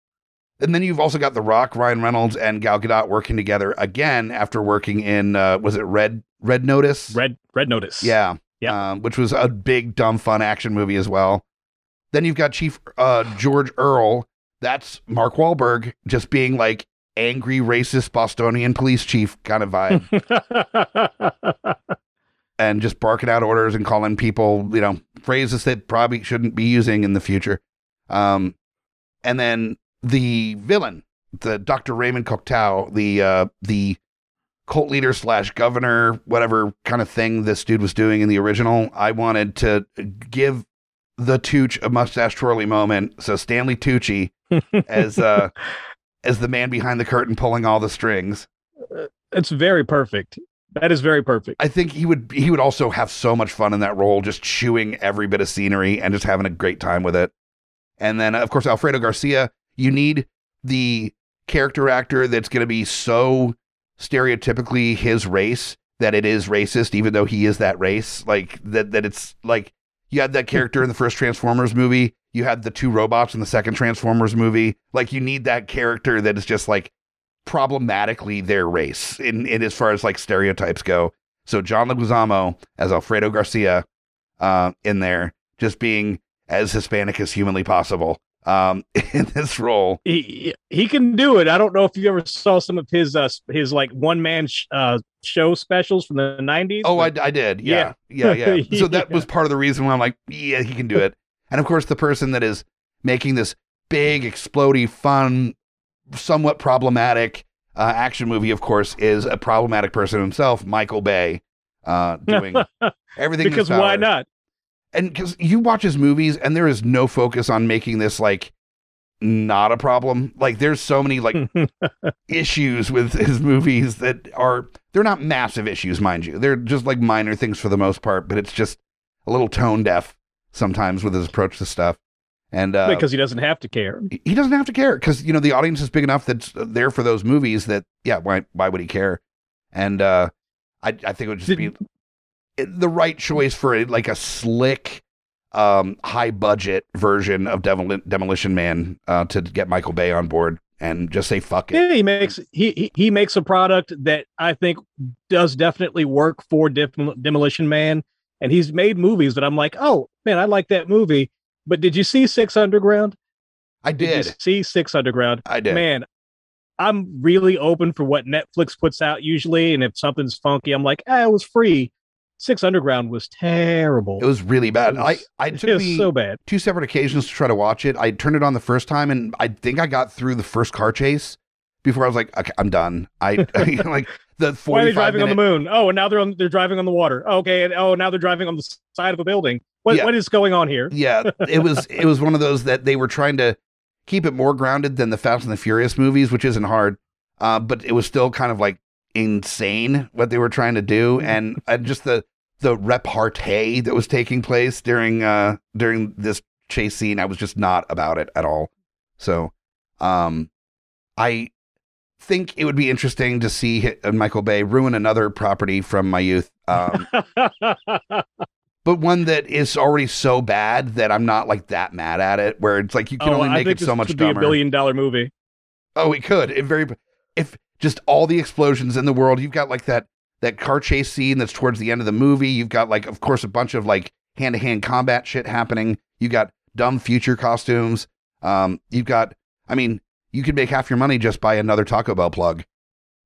and then you've also got The Rock, Ryan Reynolds, and Gal Gadot working together again after working in uh, was it Red Red Notice? Red Red Notice. Yeah. Yeah. Um, which was a big, dumb, fun action movie as well. Then you've got Chief uh, George Earl. That's Mark Wahlberg just being like angry, racist Bostonian police chief kind of vibe and just barking out orders and calling people, you know, phrases that probably shouldn't be using in the future. Um, and then the villain, the Dr. Raymond Cocteau, the uh, the cult leader slash governor, whatever kind of thing this dude was doing in the original. I wanted to give the Tooch a mustache twirly moment. So Stanley Tucci as uh as the man behind the curtain pulling all the strings. it's very perfect. That is very perfect. I think he would he would also have so much fun in that role, just chewing every bit of scenery and just having a great time with it. And then of course Alfredo Garcia, you need the character actor that's going to be so stereotypically his race that it is racist, even though he is that race. Like that that it's like you had that character in the first Transformers movie, you had the two robots in the second Transformers movie. Like you need that character that is just like problematically their race in, in as far as like stereotypes go. So John Leguizamo as Alfredo Garcia uh, in there, just being as Hispanic as humanly possible um, in this role. he he can do it. I don't know if you ever saw some of his uh his like one man sh- uh show specials from the nineties. Oh, I, I did. Yeah. Yeah. Yeah. So that Yeah. was part of the reason why I'm like, yeah, he can do it. And of course, the person that is making this big, explodey, fun, somewhat problematic uh, action movie, of course, is a problematic person himself, Michael Bay, uh, doing everything. because why not? And because you watch his movies and there is no focus on making this like not a problem. Like there's so many like issues with his movies that are they're not massive issues mind you. They're just like minor things for the most part but it's just a little tone deaf sometimes with his approach to stuff. And uh because he doesn't have to care. he doesn't have to care because you know the audience is big enough that's there for those movies that yeah why why would he care? And uh i i think it would just be it- the right choice for a, like a slick um high budget version of Demol- demolition man uh to get michael bay on board and just say fuck it Yeah, he makes he, he he makes a product that I think does definitely work for Dem- Demolition Man, and he's made movies that I'm like, oh man, I like that movie. But did you see Six Underground? i you did see Six Underground? i did Man, I'm really open for what Netflix puts out usually, and if something's funky, I'm like, ah, it was free. Six Underground was terrible. it was really bad was- i i it took me so bad. two separate occasions to try to watch it i turned it on the first time and i think i got through the first car chase before i was like okay i'm done i like the 45 Why are they driving on the moon? Oh, and now they're on, they're driving on the water. Okay, and oh, now they're driving on the side of a building. What Yeah. what is going on here? yeah it was it was one of those that they were trying to keep it more grounded than the fast and the furious movies which isn't hard uh, but it was still kind of like insane what they were trying to do and uh, just the the repartee that was taking place during uh during this chase scene i was just not about it at all so um i think it would be interesting to see uh, michael bay ruin another property from my youth um but one that is already so bad that I'm not like that mad at it. Where it's like you can oh, only make it so much could be a billion dollar movie. Oh, it could. It very if just all the explosions in the world. You've got like that that car chase scene that's towards the end of the movie. You've got like, of course, a bunch of like hand to hand combat shit happening. You got dumb future costumes. Um, you've got. I mean, you could make half your money just by another Taco Bell plug.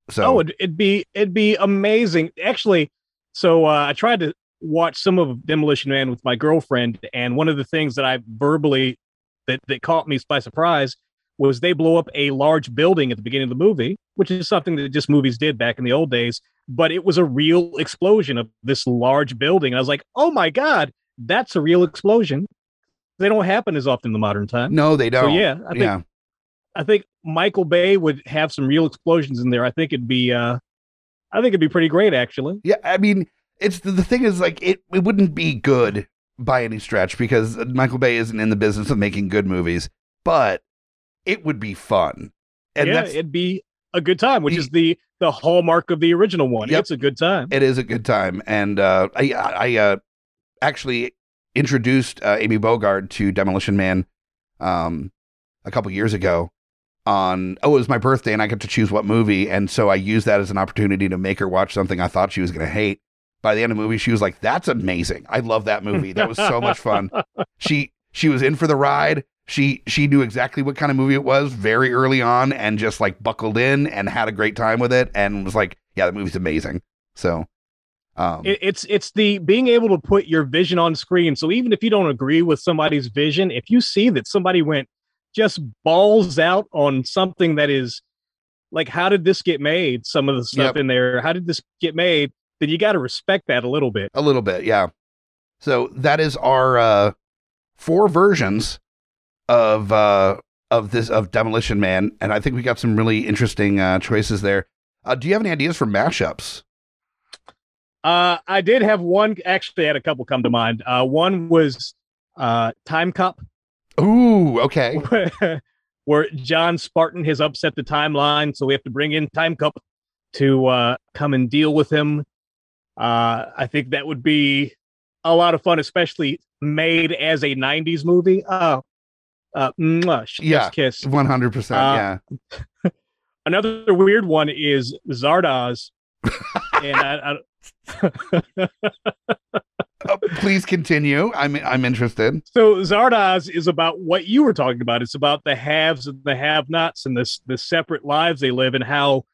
So Oh, it'd, it'd be it'd be amazing. Actually, so uh, I tried to watch some of Demolition Man with my girlfriend, and one of the things that I verbally that that caught me by surprise was they blow up a large building at the beginning of the movie, which is something that just movies did back in the old days. But it was a real explosion of this large building. And I was like, oh my god, that's a real explosion. They don't happen as often in the modern time. no, they don't. yeah, I think yeah. I think Michael Bay would have some real explosions in there. I think it'd be uh I think it'd be pretty great actually. Yeah, I mean, it's the, the thing is like it it wouldn't be good by any stretch because Michael Bay isn't in the business of making good movies, but it would be fun. And yeah, that's it'd be a good time, which is the the hallmark of the original one. Yep. It's a good time. It is a good time, and uh, I I uh, actually introduced uh, Amy Bogard to Demolition Man um, a couple years ago. On oh, it was my birthday, and I got to choose what movie, and so I used that as an opportunity to make her watch something I thought she was going to hate. By the end of the movie, she was like, "That's amazing! I love that movie. That was so much fun." She she was in for the ride. She she knew exactly what kind of movie it was very early on, and just like buckled in and had a great time with it, and was like, "Yeah, the movie's amazing." So, um, It, it's it's the being able to put your vision on screen. So even if you don't agree with somebody's vision, if you see that somebody went just balls out on something that is like, how did this get made? Some of the stuff Yep. in there, how did this get made? Then you got to respect that a little bit. A little bit, yeah. So that is our uh four versions of uh of this of Demolition Man, and I think we got some really interesting uh choices there. Uh do you have any ideas for mashups? Uh, I did have one. Actually, I had a couple come to mind. Uh, one was uh, Timecop. Ooh, okay. where John Spartan has upset the timeline, so we have to bring in Timecop to uh, come and deal with him. Uh, I think that would be a lot of fun, especially made as a '90s movie. Uh, uh, mwah, Yeah. kiss. One hundred percent, Uh, yeah. Another weird one is Zardoz, and I, I, Uh, please continue. I'm I'm interested. So Zardoz is about what you were talking about. It's about the haves and the have-nots and this the separate lives they live and how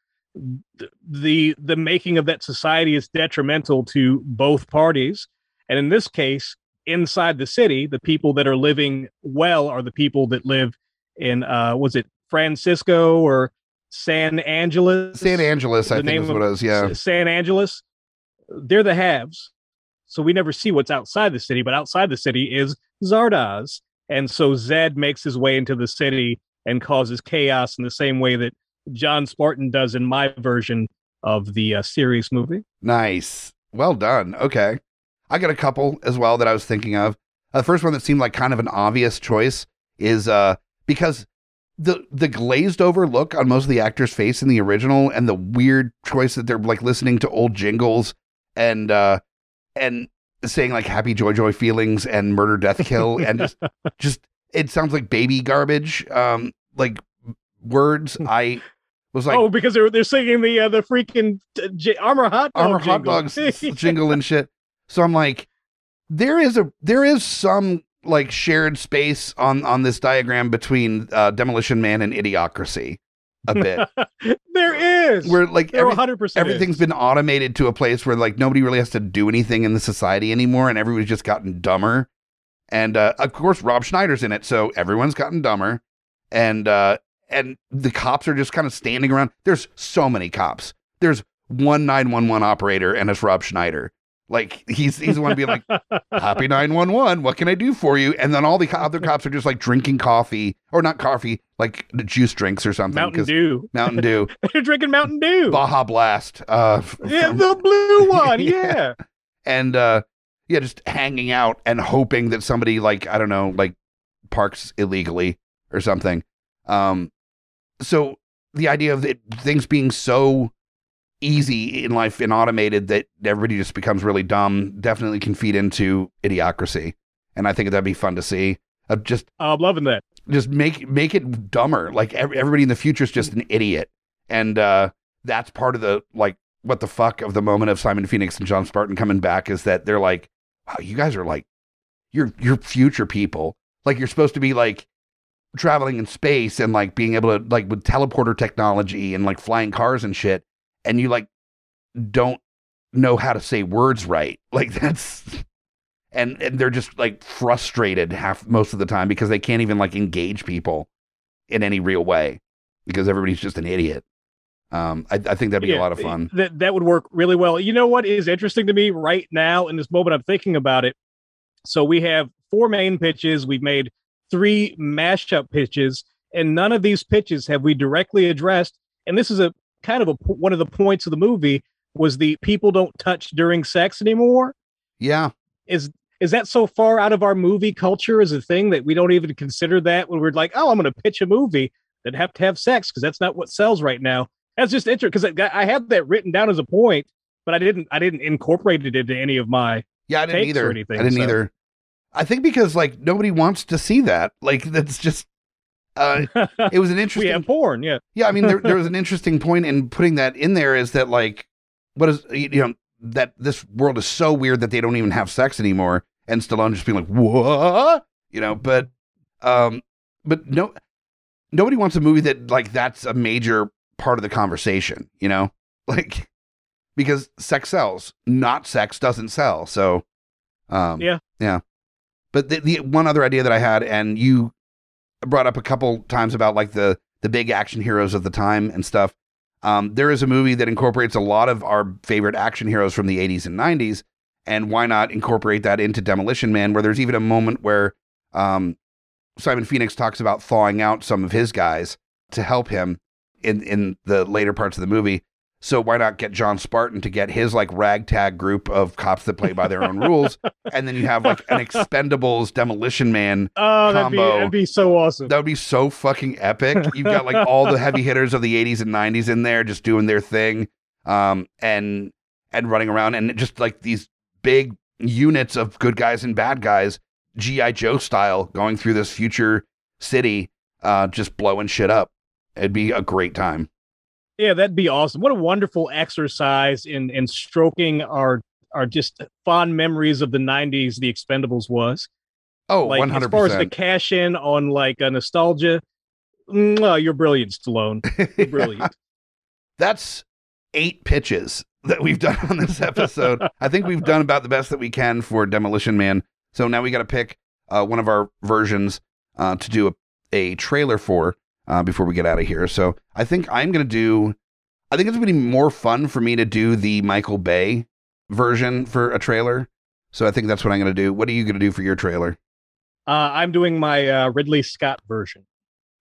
the the making of that society is detrimental to both parties. And in this case, inside the city, the people that are living well are the people that live in uh was it Francisco or San Angeles? San Angeles, I The think is what it was. Yeah. San Angeles. They're the haves. So we never see what's outside the city, but outside the city is Zardoz. And so Zed makes his way into the city and causes chaos in the same way that John Spartan does in my version of the uh, series movie. Nice. Well done. Okay. I got a couple as well that I was thinking of. Uh, the first one that seemed like kind of an obvious choice is uh because the the glazed over look on most of the actors' face in the original and the weird choice that they're like listening to old jingles and uh and saying like happy joy joy feelings and murder death kill and just just it sounds like baby garbage um like words i was like oh, because they're they're singing the uh, the freaking uh, J- Armour Hot Dog Armour hot dogs jingle and shit. So I'm like, there is a there is some like shared space on on this diagram between uh, Demolition Man and Idiocracy, a bit there is. where like there every, 100 percent everything's been automated to a place where like nobody really has to do anything in the society anymore, and everybody's just gotten dumber. And uh, of course, Rob Schneider's in it, so everyone's gotten dumber. And uh, and the cops are just kind of standing around. There's so many cops. There's one 911 operator, and it's Rob Schneider. Like he's he's the one being like, "Happy 911, what can I do for you?" And then all the co- other cops are just like drinking coffee or not coffee, like juice drinks or something. Mountain Dew. Mountain Dew, They're drinking Mountain Dew. Baja Blast. Uh, yeah, from- the blue one. Yeah. yeah. and uh yeah just hanging out and hoping that somebody like i don't know like parks illegally or something um so the idea of it, things being so easy in life and automated that everybody just becomes really dumb definitely can feed into idiocracy. And i think that'd be fun to see. Uh, just I'm loving that. just make make it dumber. Like ev- everybody in the future is just an idiot. And uh that's part of the like what the fuck of the moment of simon phoenix and john spartan coming back is that they're like wow you guys are like you're you're future people. Like you're supposed to be like traveling in space and like being able to like with teleporter technology and like flying cars and shit and you like don't know how to say words right like that's and and they're just like frustrated half most of the time because they can't even like engage people in any real way because everybody's just an idiot. Um, I, I think that'd be a lot of fun. That that would work really well. You know what is interesting to me right now in this moment? I'm thinking about it. So we have four main pitches. We've made three mashup pitches, and none of these pitches have we directly addressed. And this is a kind of a one of the points of the movie was the people don't touch during sex anymore. Yeah, Is is that so far out of our movie culture as a thing that we don't even consider that when we're like, oh, I'm going to pitch a movie that have to have sex because that's not what sells right now. That's just interesting because I, I had that written down as a point, but I didn't. I didn't incorporate it into any of my. Yeah, I didn't either. or anything, I didn't so. either. I think because like nobody wants to see that. Like that's just. Uh, it was an interesting. we have porn, yeah. Yeah, I mean, there there was an interesting point in putting that in there. Is that like, what is you know that this world is so weird that they don't even have sex anymore, and Stallone just being like, what, you know? But, um, but no, nobody wants a movie that like that's a major part of the conversation, you know, like because sex sells, not sex doesn't sell. So, um, Yeah. yeah. But the, the one other idea that I had, and you brought up a couple times about like the the big action heroes of the time and stuff. Um, there is a movie that incorporates a lot of our favorite action heroes from the 80s and 90s, and why not incorporate that into Demolition Man, where there's even a moment where um, Simon Phoenix talks about thawing out some of his guys to help him in in the later parts of the movie. So why not get John Spartan to get his like ragtag group of cops that play by their own rules, and then you have like an Expendables Demolition Man Oh, that'd be, Combo. that'd be so awesome. that would be so fucking epic. You've got like all the heavy hitters of the 80s and 90s in there just doing their thing um and and running around and just like these big units of good guys and bad guys GI Joe style going through this future city uh just blowing shit up. It'd be a great time. Yeah, that'd be awesome. What a wonderful exercise in in stroking our our just fond memories of the '90s. The Expendables was Oh, like 100%. as far as the cash in on like a nostalgia. Well, you're brilliant, Stallone. You're brilliant. That's eight pitches that we've done on this episode. I think we've done about the best that we can for Demolition Man. So now we got to pick uh, one of our versions uh, to do a, a trailer for uh, before we get out of here. So I think I'm going to do, I think it's going to be more fun for me to do the Michael Bay version for a trailer. So I think that's what I'm going to do. What are you going to do for your trailer? Uh, I'm doing my uh, Ridley Scott version.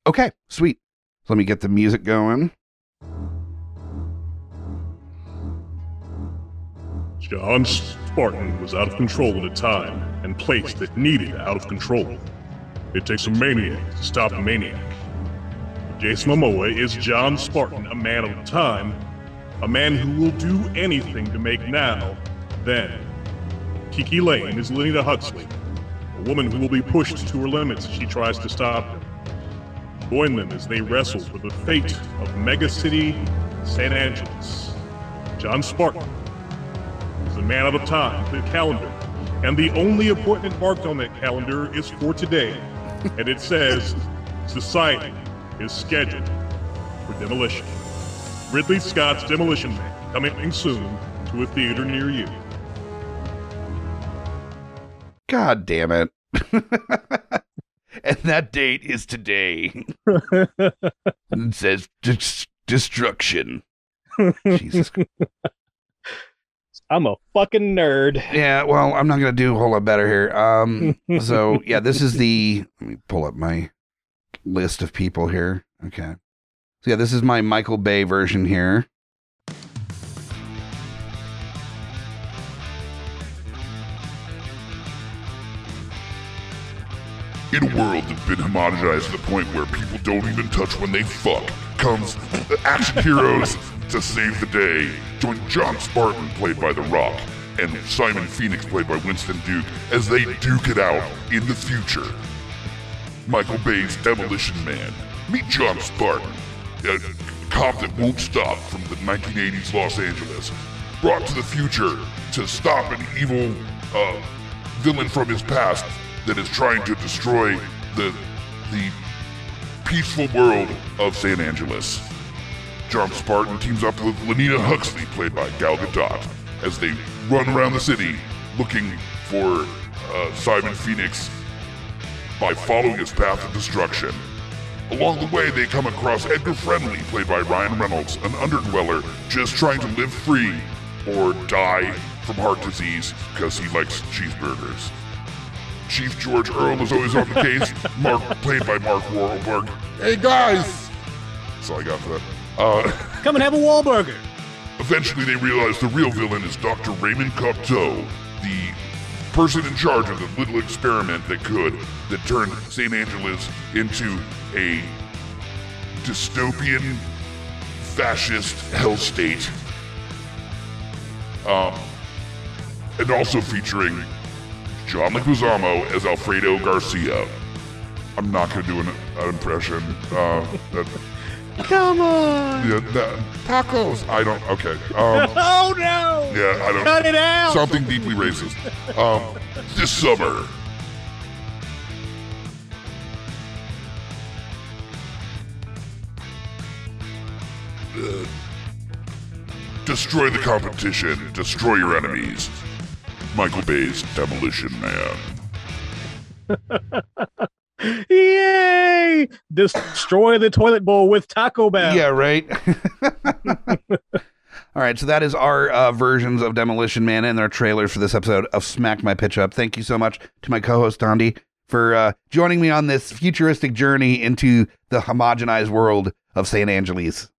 Okay, sweet. So let me get the music going. John Spartan was out of control at a time and place that needed out of control. It takes a maniac to stop a maniac. Jason Momoa is John Spartan, a man of time, a man who will do anything to make now, then. Kiki Layne is Lenina Huxley, a woman who will be pushed to her limits as she tries to stop him. Join them as they wrestle for the fate of Mega City San Angeles. John Spartan is a man of time, the calendar, and the only appointment marked on that calendar is for today, and it says Society is scheduled for demolition. Ridley Scott's Demolition Man, coming soon to a theater near you. God damn it. and that date is today. it says dis- destruction. Jesus. I'm a fucking nerd. Yeah, well, I'm not going to do a whole lot better here. Um, so, yeah, this is the. Let me pull up my list of people here. Okay. So, yeah, this is my Michael Bay version here. In a world that's been homogenized to the point where people don't even touch when they fuck, comes the action heroes to save the day. Join John Spartan, played by The Rock, and Simon Phoenix, played by Winston Duke, as they duke it out in the future. Michael Bay's Demolition Man. Meet John Spartan, a cop that won't stop from the 1980s Los Angeles, brought to the future to stop an evil uh, villain from his past that is trying to destroy the the peaceful world of San Angeles. John Spartan teams up with Lenina Huxley, played by Gal Gadot, as they run around the city looking for uh, Simon Phoenix by following his path of destruction. Along the way, they come across Edgar Friendly, played by Ryan Reynolds, an underdweller just trying to live free or die from heart disease because he likes cheeseburgers. Chief George Earle is always on the case, Mark, played by Mark Wahlberg. Hey guys! That's all I got for that. Uh, Come and have a Wahlburger. Eventually, they realize the real villain is Dr. Raymond Cocteau, the person in charge of the little experiment that could, that turned San Angeles into a dystopian fascist hell state. Um, and also featuring John Leguizamo as Alfredo Garcia. I'm not gonna do an, an impression. Uh, that, Come on. yeah, that, tacos. I don't. Okay. Um, Oh no. yeah, I don't. Cut it out. Something deeply racist. Um, this summer. Uh, destroy the competition. Destroy your enemies. Michael Bay's Demolition Man. Yay! Destroy the toilet bowl with Taco Bell. Yeah, right. All right, so that is our uh, versions of Demolition Man and our trailers for this episode of Smack My Pitch Up. Thank you so much to my co-host Dondi for uh, joining me on this futuristic journey into the homogenized world of San Angeles.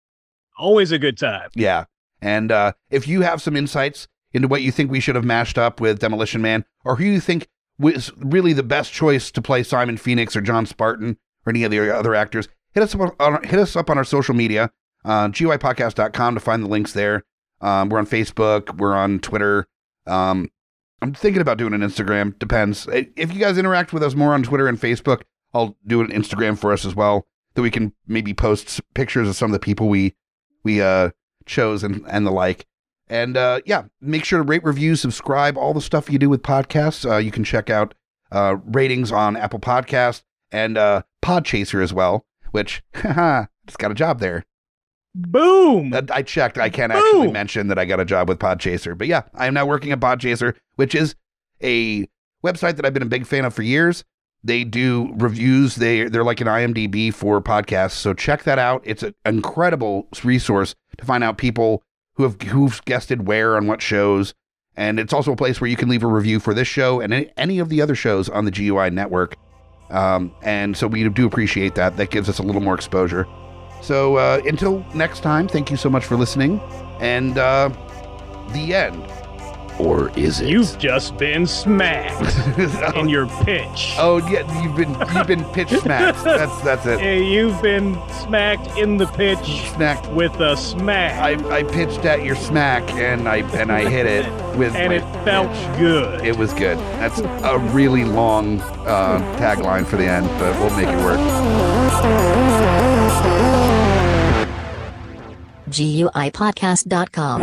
Always a good time. Yeah, and uh, if you have some insights into what you think we should have mashed up with Demolition Man, or who you think was really the best choice to play Simon Phoenix or John Spartan or any of the other actors, hit us up on, hit us up on our social media, uh, GUIPodcast.com to find the links there. Um, we're on Facebook, we're on Twitter. Um, I'm thinking about doing an Instagram. Depends. If you guys interact with us more on Twitter and Facebook, I'll do an Instagram for us as well, that we can maybe post pictures of some of the people we we uh chose and and the like. And uh, yeah, make sure to rate, review, subscribe, all the stuff you do with podcasts. Uh, you can check out uh, ratings on Apple Podcast and uh, Podchaser as well, which haha, just got a job there. Boom. Uh, I checked. I can't actually mention that I got a job with Podchaser, but yeah, I am now working at Podchaser, which is a website that I've been a big fan of for years. They do reviews. They they're like an IMDb for podcasts. So check that out. It's an incredible resource to find out people who have who've guested where on what shows, and it's also a place where you can leave a review for this show and any, any of the other shows on the GUI network. Um, and so we do appreciate that. That gives us a little more exposure. So uh, until next time, thank you so much for listening. And uh, the end. Or is it? You've just been smacked in your pitch. oh yeah, you've been you've been pitch smacked. That's that's it. Hey, you've been smacked in the pitch Smacked. with a smack. I, I pitched at your smack and I and I hit it with and my it felt pitch. good. It was good. That's a really long uh, tagline for the end, but we'll make it work. GUIPodcast.com.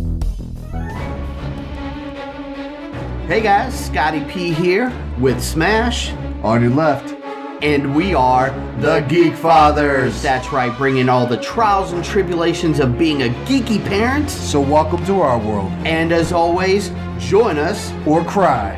Hey guys, Scotty P here with Smash on your left. And we are the Geek Fathers. That's right, bringing all the trials and tribulations of being a geeky parent. So, welcome to our world. And as always, join us Or cry.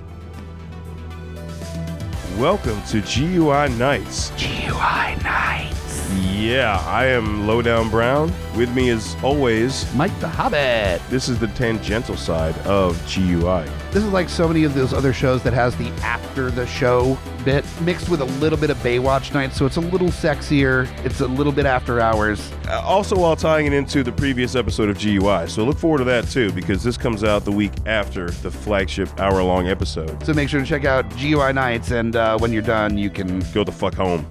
Welcome to GUI Nights. GUI Nights. Yeah, I am Lowdown Brown. With me, as always, Mike the Hobbit. this is the tangential side of GUI. This is like so many of those other shows that has the after the show bit mixed with a little bit of Baywatch night, so it's a little sexier. It's a little bit after hours. Uh, Also, while tying it into the previous episode of GUI. So look forward to that too, because this comes out the week after the flagship hour long episode. So make sure to check out GUI Nights, and uh, when you're done, you can Go the fuck home.